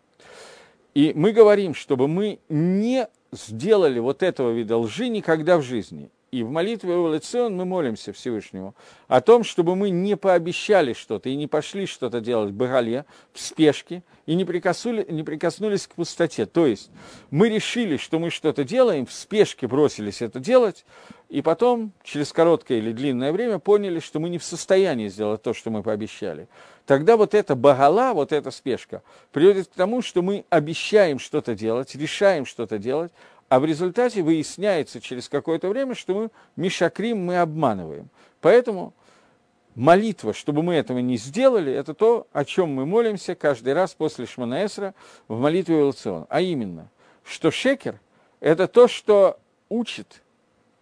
И мы говорим, чтобы мы не сделали вот этого вида лжи никогда в жизни. И в молитве Эволюцион мы молимся Всевышнему о том, чтобы мы не пообещали что-то и не пошли что-то делать в Багале, в спешке, и не, прикоснули, не прикоснулись к пустоте. То есть мы решили, что мы что-то делаем, в спешке бросились это делать, и потом, через короткое или длинное время, поняли, что мы не в состоянии сделать то, что мы пообещали. Тогда вот эта багала, вот эта спешка, приводит к тому, что мы обещаем что-то делать, решаем что-то делать, а в результате выясняется через какое-то время, что мы мишакрим, мы обманываем. Поэтому молитва, чтобы мы этого не сделали, это то, о чем мы молимся каждый раз после Шманаэсра в молитве эволюцион. А именно, что шекер – это то, что учит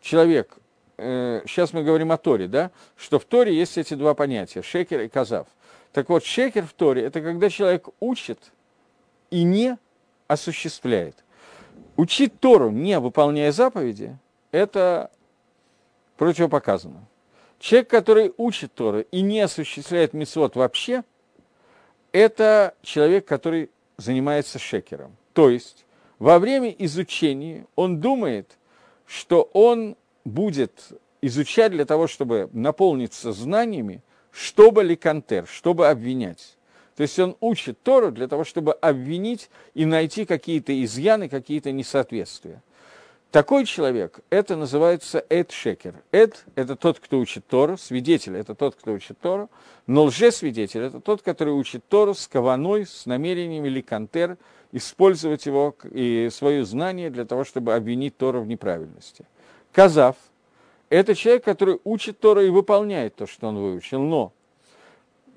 человек. Э, сейчас мы говорим о Торе, да? Что в Торе есть эти два понятия – шекер и казав. Так вот, шекер в Торе – это когда человек учит и не осуществляет. Учить Тору, не выполняя заповеди, это противопоказано. Человек, который учит Тору и не осуществляет мисвод вообще, это человек, который занимается шекером. То есть во время изучения он думает, что он будет изучать для того, чтобы наполниться знаниями, чтобы ли контер, чтобы обвинять. То есть он учит Тору для того, чтобы обвинить и найти какие-то изъяны, какие-то несоответствия. Такой человек, это называется эд-шекер. Эд – это тот, кто учит Тору, свидетель – это тот, кто учит Тору, но лжесвидетель – это тот, который учит Тору с каваной, с намерением или кантер, использовать его и свое знание для того, чтобы обвинить Тору в неправильности. Казав – это человек, который учит Тору и выполняет то, что он выучил, но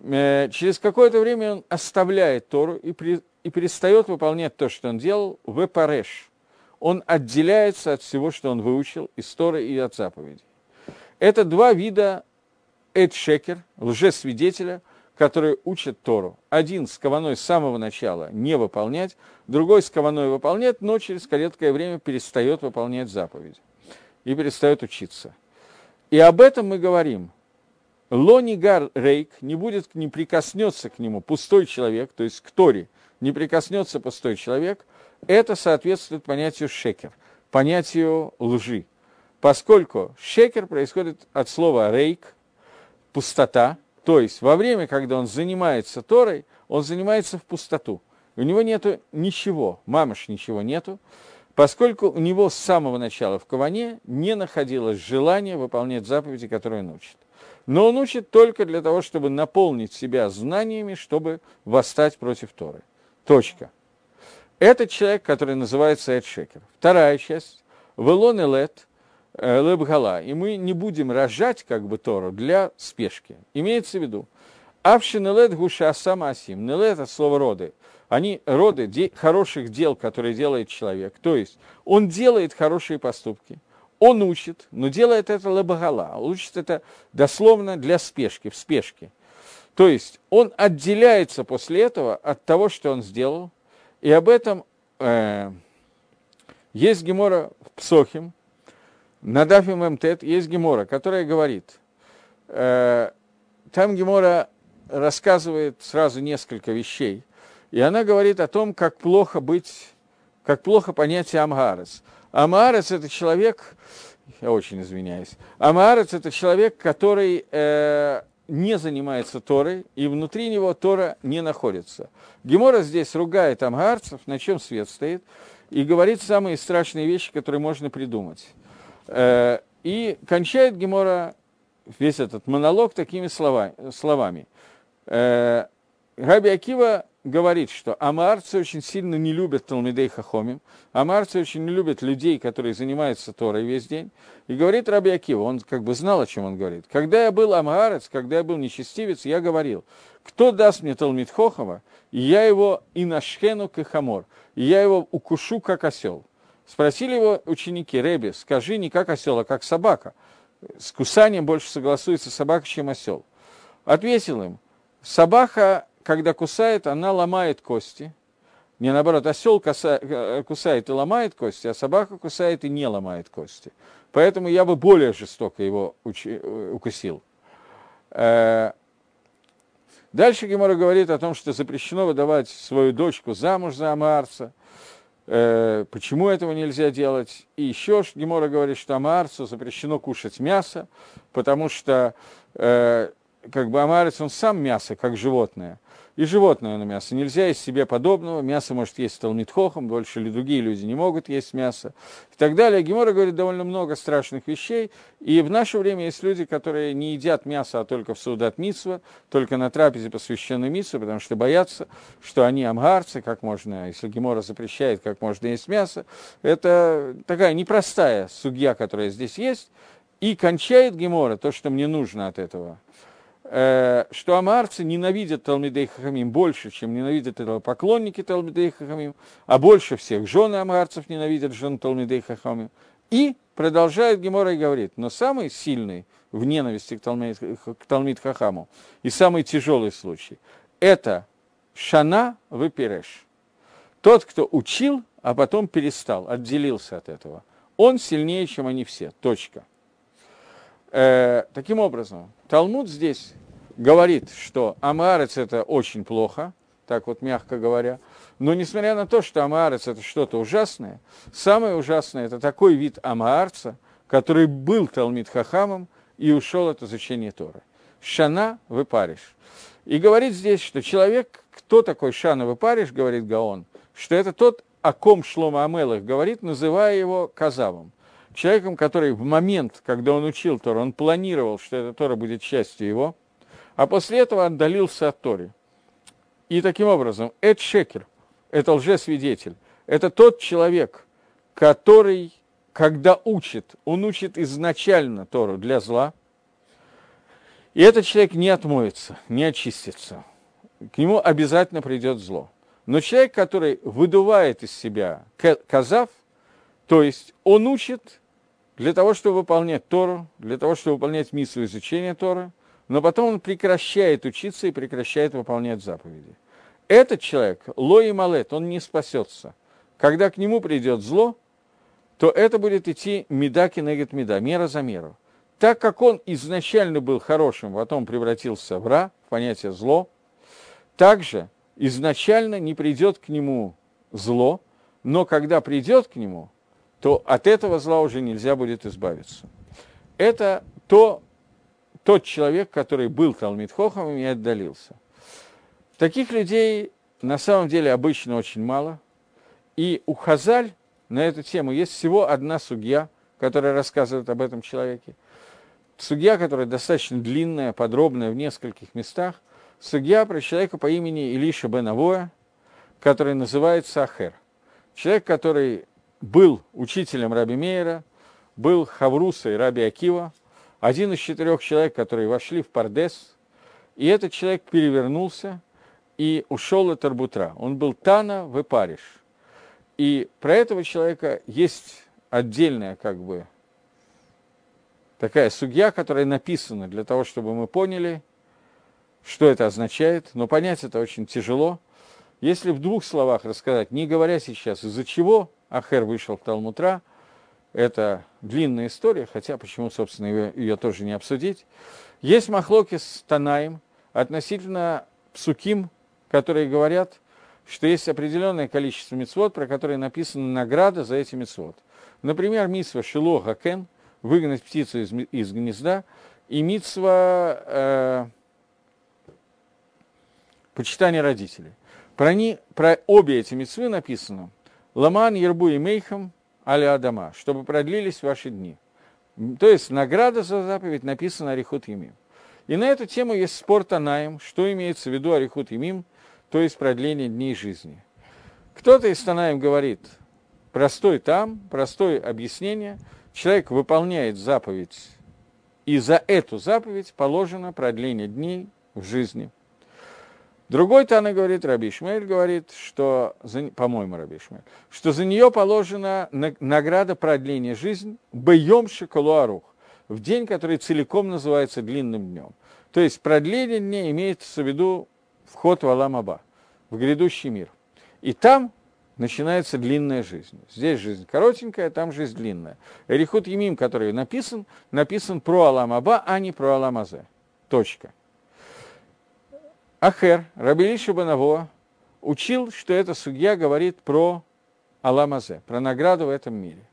через какое-то время он оставляет Тору и, при, и перестает выполнять то, что он делал, в Пареш. Он отделяется от всего, что он выучил, из Торы и от заповедей. Это два вида эдшекер, лжесвидетеля, которые учат Тору. Один с кованой с самого начала не выполнять, другой с кованой выполнять, но через короткое время перестает выполнять заповеди и перестает учиться. И об этом мы говорим – Лонигар рейк, не будет, не прикоснется к нему пустой человек, то есть к Торе не прикоснется пустой человек, это соответствует понятию шекер, понятию лжи. Поскольку шекер происходит от слова рейк, пустота, то есть во время, когда он занимается Торой, он занимается в пустоту. У него нет ничего, мамыш ничего нету, поскольку у него с самого начала в Каване не находилось желания выполнять заповеди, которые он учит. Но он учит только для того, чтобы наполнить себя знаниями, чтобы восстать против Торы. Точка. Это человек, который называется Эдшекер. Вторая часть. Велон Элет э, Лебгала. И мы не будем рожать как бы Тору для спешки. Имеется в виду. Авшин Элет Гуша Асама Асим. Нелет это слово роды. Они роды де, хороших дел, которые делает человек. То есть он делает хорошие поступки – он учит, но делает это лабагала, учит это дословно для спешки, в спешке. То есть он отделяется после этого от того, что он сделал, и об этом э, есть гемора в Псохим, на Дафе МТЭТ есть гемора, которая говорит, э, там гемора рассказывает сразу несколько вещей, и она говорит о том, как плохо быть, как плохо понятие Амгарес – Амаарец – это человек, я очень извиняюсь, Амаарец – это человек, который э, не занимается Торой, и внутри него Тора не находится. Гемора здесь ругает амгарцев, на чем свет стоит, и говорит самые страшные вещи, которые можно придумать. Э, и кончает Гемора весь этот монолог такими слова, словами. Э, Раби Акива говорит, что амаарцы очень сильно не любят Талмидей Хахомим, амаарцы очень не любят людей, которые занимаются Торой весь день. И говорит Раби Акива, он как бы знал, о чем он говорит. Когда я был амаарец, когда я был нечестивец, я говорил, кто даст мне Талмид Хохова, я его и нашхену кахамор, и я его укушу, как осел. Спросили его ученики, Реби, скажи не как осел, а как собака. С кусанием больше согласуется собака, чем осел. Ответил им, собака когда кусает, она ломает кости. Не наоборот, осел э, кусает и ломает кости, а собака кусает и не ломает кости. Поэтому я бы более жестоко его э, укусил. Э, дальше Гемора говорит о том, что запрещено выдавать свою дочку замуж за Амаарца. Почему этого нельзя делать? И еще Гемора говорит, что Амаарцу запрещено кушать мясо, потому что как бы Амаарец, он сам мясо, как животное – и животное на мясо. Нельзя есть себе подобного. Мясо может есть талмитхохом, больше или другие люди не могут есть мясо. И так далее. Гемора говорит довольно много страшных вещей. И в наше время есть люди, которые не едят мясо, а только в Саудат Митсва, только на трапезе, посвященной Митсве, потому что боятся, что они амгарцы, как можно, если Гемора запрещает, как можно есть мясо. Это такая непростая судья, которая здесь есть. И кончает Гемора то, что мне нужно от этого – что амарцы ненавидят Талмидей Хахамим больше, чем ненавидят этого поклонники Талмидей Хахамим, а больше всех жены амарцев ненавидят жен Талмидей Хахамим. И продолжает Гемора и говорит, но самый сильный в ненависти к Талмид, к Талмид Хахаму и самый тяжелый случай – это Шана Выпереш. Тот, кто учил, а потом перестал, отделился от этого. Он сильнее, чем они все. Точка. Э, таким образом, Талмуд здесь говорит, что Амаарец это очень плохо, так вот мягко говоря, но несмотря на то, что Амаарец это что-то ужасное, самое ужасное это такой вид Амаарца, который был Талмит Хахамом и ушел от изучения Торы. Шана выпаришь. И говорит здесь, что человек, кто такой Шана выпаришь, говорит Гаон, что это тот, о ком Шлома Амелах говорит, называя его Казавом человеком, который в момент, когда он учил Тору, он планировал, что эта Тора будет частью его, а после этого отдалился от Торы. И таким образом, Эд Шекер, это лжесвидетель, это тот человек, который, когда учит, он учит изначально Тору для зла, и этот человек не отмоется, не очистится. К нему обязательно придет зло. Но человек, который выдувает из себя казав, то есть он учит для того, чтобы выполнять Тору, для того, чтобы выполнять миссию изучения Торы, но потом он прекращает учиться и прекращает выполнять заповеди. Этот человек, ло и малет, он не спасется. Когда к нему придет зло, то это будет идти меда кинегет меда, мера за меру. Так как он изначально был хорошим, потом превратился в ра, в понятие зло, также изначально не придет к нему зло, но когда придет к нему, то от этого зла уже нельзя будет избавиться. Это то, тот человек, который был Талмит Хохом и отдалился. Таких людей на самом деле обычно очень мало. И у Хазаль на эту тему есть всего одна судья, которая рассказывает об этом человеке. Судья, которая достаточно длинная, подробная в нескольких местах. Судья про человека по имени Илиша Бен который называется Ахер. Человек, который был учителем Раби Мейера, был Хавруса Раби Акива, один из четырех человек, которые вошли в Пардес, и этот человек перевернулся и ушел от Арбутра. Он был Тана в Париж. И про этого человека есть отдельная как бы такая судья, которая написана для того, чтобы мы поняли, что это означает, но понять это очень тяжело. Если в двух словах рассказать, не говоря сейчас, из-за чего Ахер вышел в Талмутра. Это длинная история, хотя почему, собственно, ее, ее тоже не обсудить. Есть махлоки с Танаем относительно псуким, которые говорят, что есть определенное количество мецвод, про которые написана награда за эти мецвод. Например, митсва Шило Хакен, выгнать птицу из, из гнезда, и митсва э, почитания родителей. Про, не, про обе эти митсвы написано – Ламан Ербу и Мейхам аля Адама, чтобы продлились ваши дни. То есть награда за заповедь написана Арихут Емим. И на эту тему есть спор Танаем, что имеется в виду Арихут Емим, то есть продление дней жизни. Кто-то из Танаем говорит, простой там, простое объяснение, человек выполняет заповедь, и за эту заповедь положено продление дней в жизни. Другой Тана говорит, Раби Шмель говорит, что, по-моему, Раби Шмель, что за нее положена награда продления жизни Бейом Шикалуарух, в день, который целиком называется длинным днем. То есть продление дня имеется в виду вход в Аламаба, в грядущий мир. И там начинается длинная жизнь. Здесь жизнь коротенькая, там жизнь длинная. Эрихут Емим, который написан, написан про Аламаба, а не про Аламазе. Точка. Ахер, Рабелиша Банаво, учил, что эта судья говорит про Аламазе, про награду в этом мире.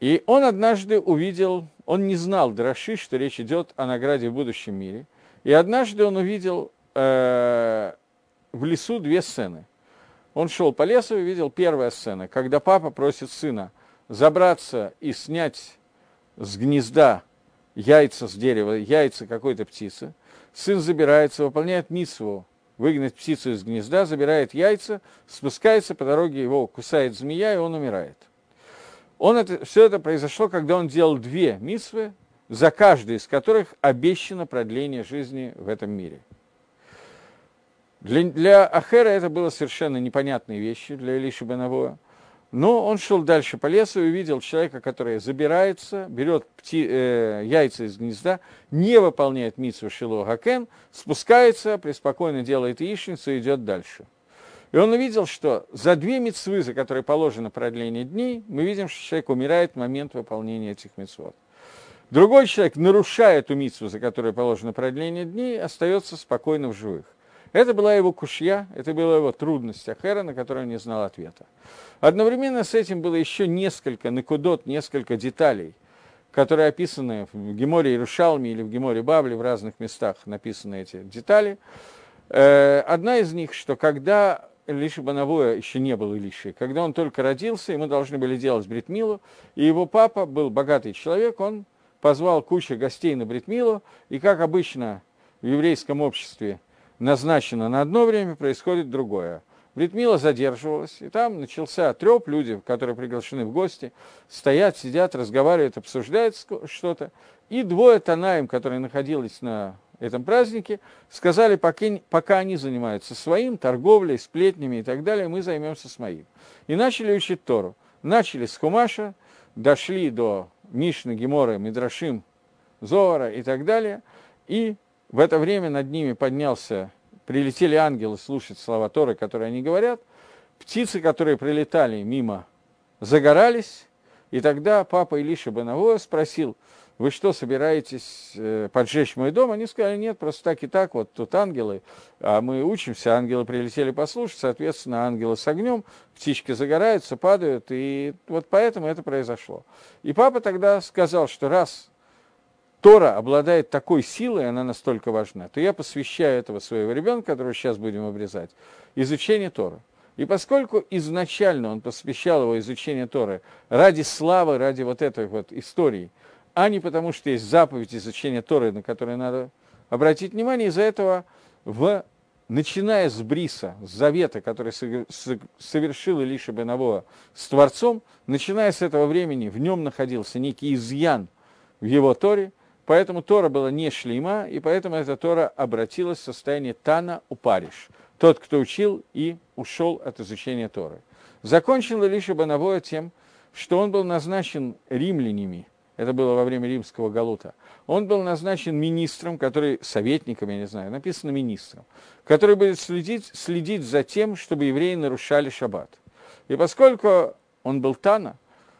И он однажды увидел, он не знал Драши, что речь идет о награде в будущем мире. И однажды он увидел э, в лесу две сцены. Он шел по лесу и видел первая сцена, когда папа просит сына забраться и снять с гнезда яйца с дерева, яйца какой-то птицы. Сын забирается, выполняет митсву, выгнать птицу из гнезда, забирает яйца, спускается по дороге, его кусает змея, и он умирает. Он это, все это произошло, когда он делал две митсвы, за каждой из которых обещано продление жизни в этом мире. Для, для Ахера это было совершенно непонятные вещи, для Илиши Бенавоя. Но он шел дальше по лесу и увидел человека, который забирается, берет пти, э, яйца из гнезда, не выполняет митсу Шило Хакен, спускается, преспокойно делает яичницу и идет дальше – и он увидел, что за две мецвы, за которые положено продление дней, мы видим, что человек умирает в момент выполнения этих мецвод. Другой человек, нарушая эту митсву, за которую положено продление дней, остается спокойно в живых. Это была его кушья, это была его трудность Ахера, на которую он не знал ответа. Одновременно с этим было еще несколько накудот, несколько деталей, которые описаны в Геморе Иерушалме или в Геморе Бавле, в разных местах написаны эти детали. Э, одна из них, что когда Илиши Банавоя еще не был Илишей. Когда он только родился, ему должны были делать бритмилу, и его папа был богатый человек, он позвал кучу гостей на бритмилу, и, как обычно в еврейском обществе назначено на одно время, происходит другое. Бритмила задерживалась, и там начался треп, люди, которые приглашены в гости, стоят, сидят, разговаривают, обсуждают что-то, и двое Танаем, которые находились на этом празднике, сказали, пока, пока они занимаются своим, торговлей, сплетнями и так далее, мы займемся своим. И начали учить Тору. Начали с Хумаша, дошли до Мишны, Гемора, Мидрашим, Зовара и так далее. И в это время над ними поднялся, прилетели ангелы слушать слова Торы, которые они говорят. Птицы, которые прилетали мимо, загорались. И тогда папа Илиша Банаво спросил – вы что, собираетесь э, поджечь мой дом? Они сказали, нет, просто так и так, вот тут ангелы, а мы учимся, ангелы прилетели послушать, соответственно, ангелы с огнем, птички загораются, падают, и вот поэтому это произошло. И папа тогда сказал, что раз Тора обладает такой силой, она настолько важна, то я посвящаю этого своего ребенка, которого сейчас будем обрезать, изучению Тора. И поскольку изначально он посвящал его изучению Торы ради славы, ради вот этой вот истории – а не потому, что есть заповедь изучения Торы, на которые надо обратить внимание. Из-за этого, в, начиная с Бриса, с завета, который совершил Илиша Бенавоа с Творцом, начиная с этого времени, в нем находился некий изъян в его Торе, поэтому Тора была не шлейма, и поэтому эта Тора обратилась в состояние Тана Упариш, тот, кто учил и ушел от изучения Торы. Закончил Илиша Бенавоа тем, что он был назначен римлянами – это было во время римского галута, он был назначен министром, который, советником, я не знаю, написано министром, который будет следить, следить за тем, чтобы евреи нарушали шаббат. И поскольку он был Тана,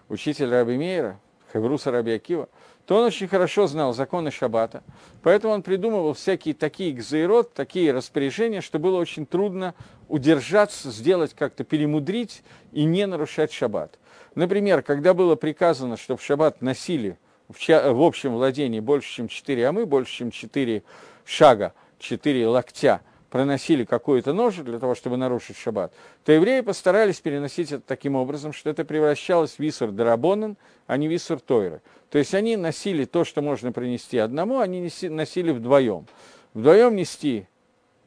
учитель Раби Мейера, Хевруса Раби Акива, то он очень хорошо знал законы шаббата, поэтому он придумывал всякие такие гзейрот, такие распоряжения, что было очень трудно удержаться, сделать как-то, перемудрить и не нарушать шаббат. Например, когда было приказано, чтобы в шаббат носили в общем владении больше, чем 4 амы, больше, чем 4 шага, 4 локтя, проносили какую-то ножу для того, чтобы нарушить шаббат, то евреи постарались переносить это таким образом, что это превращалось в висур дарабонан, а не висур тойры. То есть они носили то, что можно принести одному, они носили вдвоем. Вдвоем нести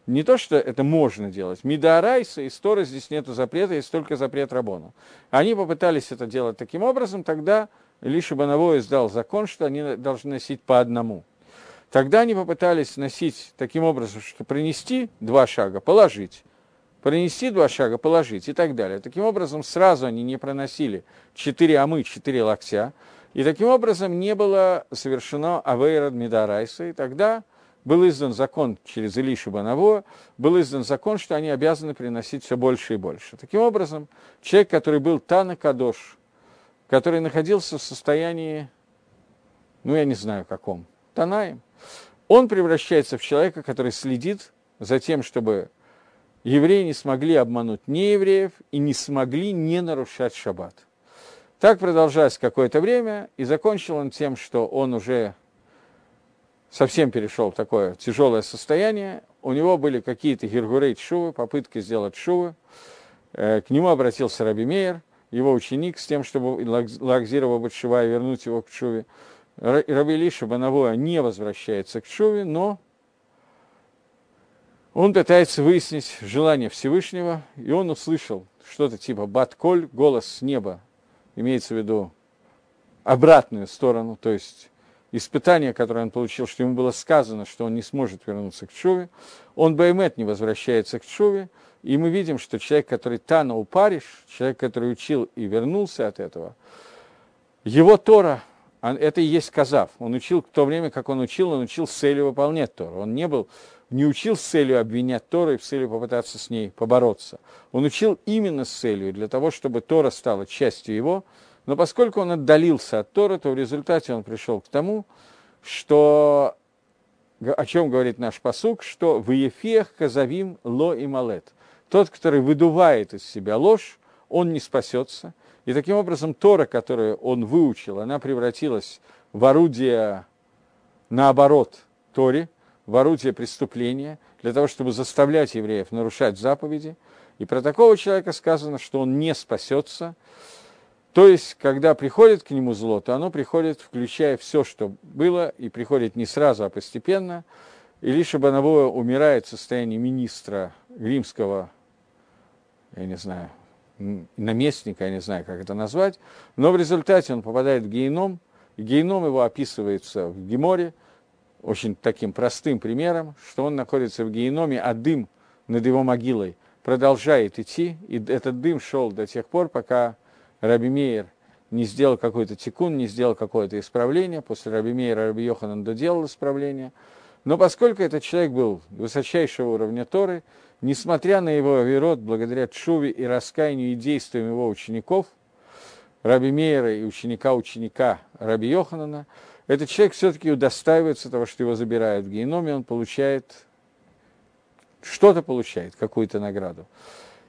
не то, что это можно делать. Мидарайса и Стора здесь нет запрета, есть только запрет Рабона. Они попытались это делать таким образом, тогда Лиша Бановой издал закон, что они должны носить по одному. Тогда они попытались носить таким образом, что принести два шага, положить, принести два шага, положить и так далее. Таким образом, сразу они не проносили четыре амы, четыре локтя, и таким образом не было совершено авейрад медарайса, и тогда был издан закон через Илишу Банаво, был издан закон, что они обязаны приносить все больше и больше. Таким образом, человек, который был Тана Кадош, который находился в состоянии, ну, я не знаю каком, Танаем, он превращается в человека, который следит за тем, чтобы евреи не смогли обмануть неевреев и не смогли не нарушать шаббат. Так продолжалось какое-то время, и закончил он тем, что он уже совсем перешел в такое тяжелое состояние. У него были какие-то гиргурей шувы, попытки сделать шувы. Э, к нему обратился Раби Мейер, его ученик, с тем, чтобы Лакзирова Батшева и вернуть его к шуве. Раби Лиша Банавоя не возвращается к Шуве, но он пытается выяснить желание Всевышнего, и он услышал что-то типа «Батколь», голос с неба, имеется в виду обратную сторону, то есть испытание, которое он получил, что ему было сказано, что он не сможет вернуться к Чуве, он Баймет не возвращается к Чуве, и мы видим, что человек, который Танул Париж, человек, который учил и вернулся от этого, его Тора это и есть казав. Он учил в то время, как он учил, он учил с целью выполнять Тору. Он не был, не учил с целью обвинять Тору и с целью попытаться с ней побороться. Он учил именно с целью, для того, чтобы Тора стала частью его. Но поскольку он отдалился от Торы, то в результате он пришел к тому, что, о чем говорит наш посук, что в Ефех казавим ло и малет. Тот, который выдувает из себя ложь, он не спасется – и таким образом Тора, которую он выучил, она превратилась в орудие, наоборот, Торе, в орудие преступления, для того, чтобы заставлять евреев нарушать заповеди. И про такого человека сказано, что он не спасется. То есть, когда приходит к нему зло, то оно приходит, включая все, что было, и приходит не сразу, а постепенно. И лишь Абановое умирает в состоянии министра римского, я не знаю, наместника, я не знаю, как это назвать, но в результате он попадает в геном, и геном его описывается в Геморе, очень таким простым примером, что он находится в геноме, а дым над его могилой продолжает идти, и этот дым шел до тех пор, пока Раби Мейер не сделал какой-то тикун, не сделал какое-то исправление. После Раби Мейера Раби Йоханан доделал исправление. Но поскольку этот человек был высочайшего уровня Торы, несмотря на его авирот, благодаря Чуве и раскаянию и действиям его учеников, Раби Мейера и ученика ученика Раби Йоханана, этот человек все-таки удостаивается того, что его забирают в геноме, он получает, что-то получает, какую-то награду.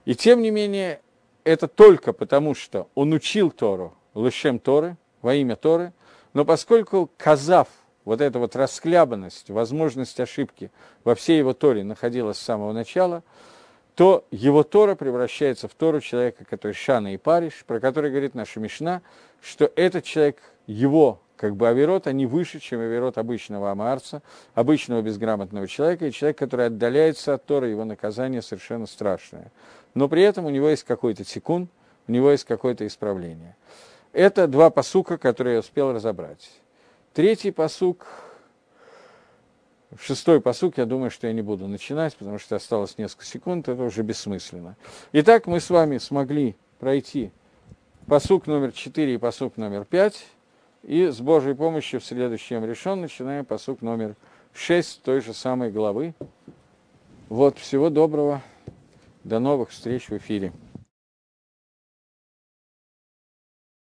И тем не менее, это только потому, что он учил Тору, лышем Торы, во имя Торы, но поскольку Казав – вот эта вот расхлябанность, возможность ошибки во всей его Торе находилась с самого начала, то его Тора превращается в Тору человека, который Шана и Париж, про который говорит наша Мишна, что этот человек, его как бы авирот, они выше, чем авирот обычного амарца, обычного безграмотного человека, и человек, который отдаляется от Тора, его наказание совершенно страшное. Но при этом у него есть какой-то секунд, у него есть какое-то исправление. Это два посука, которые я успел разобрать. Третий посук, шестой посук, я думаю, что я не буду начинать, потому что осталось несколько секунд, это уже бессмысленно. Итак, мы с вами смогли пройти посук номер 4 и посук номер 5, и с Божьей помощью в следующем решен начинаем посук номер 6 той же самой главы. Вот, всего доброго, до новых встреч в эфире.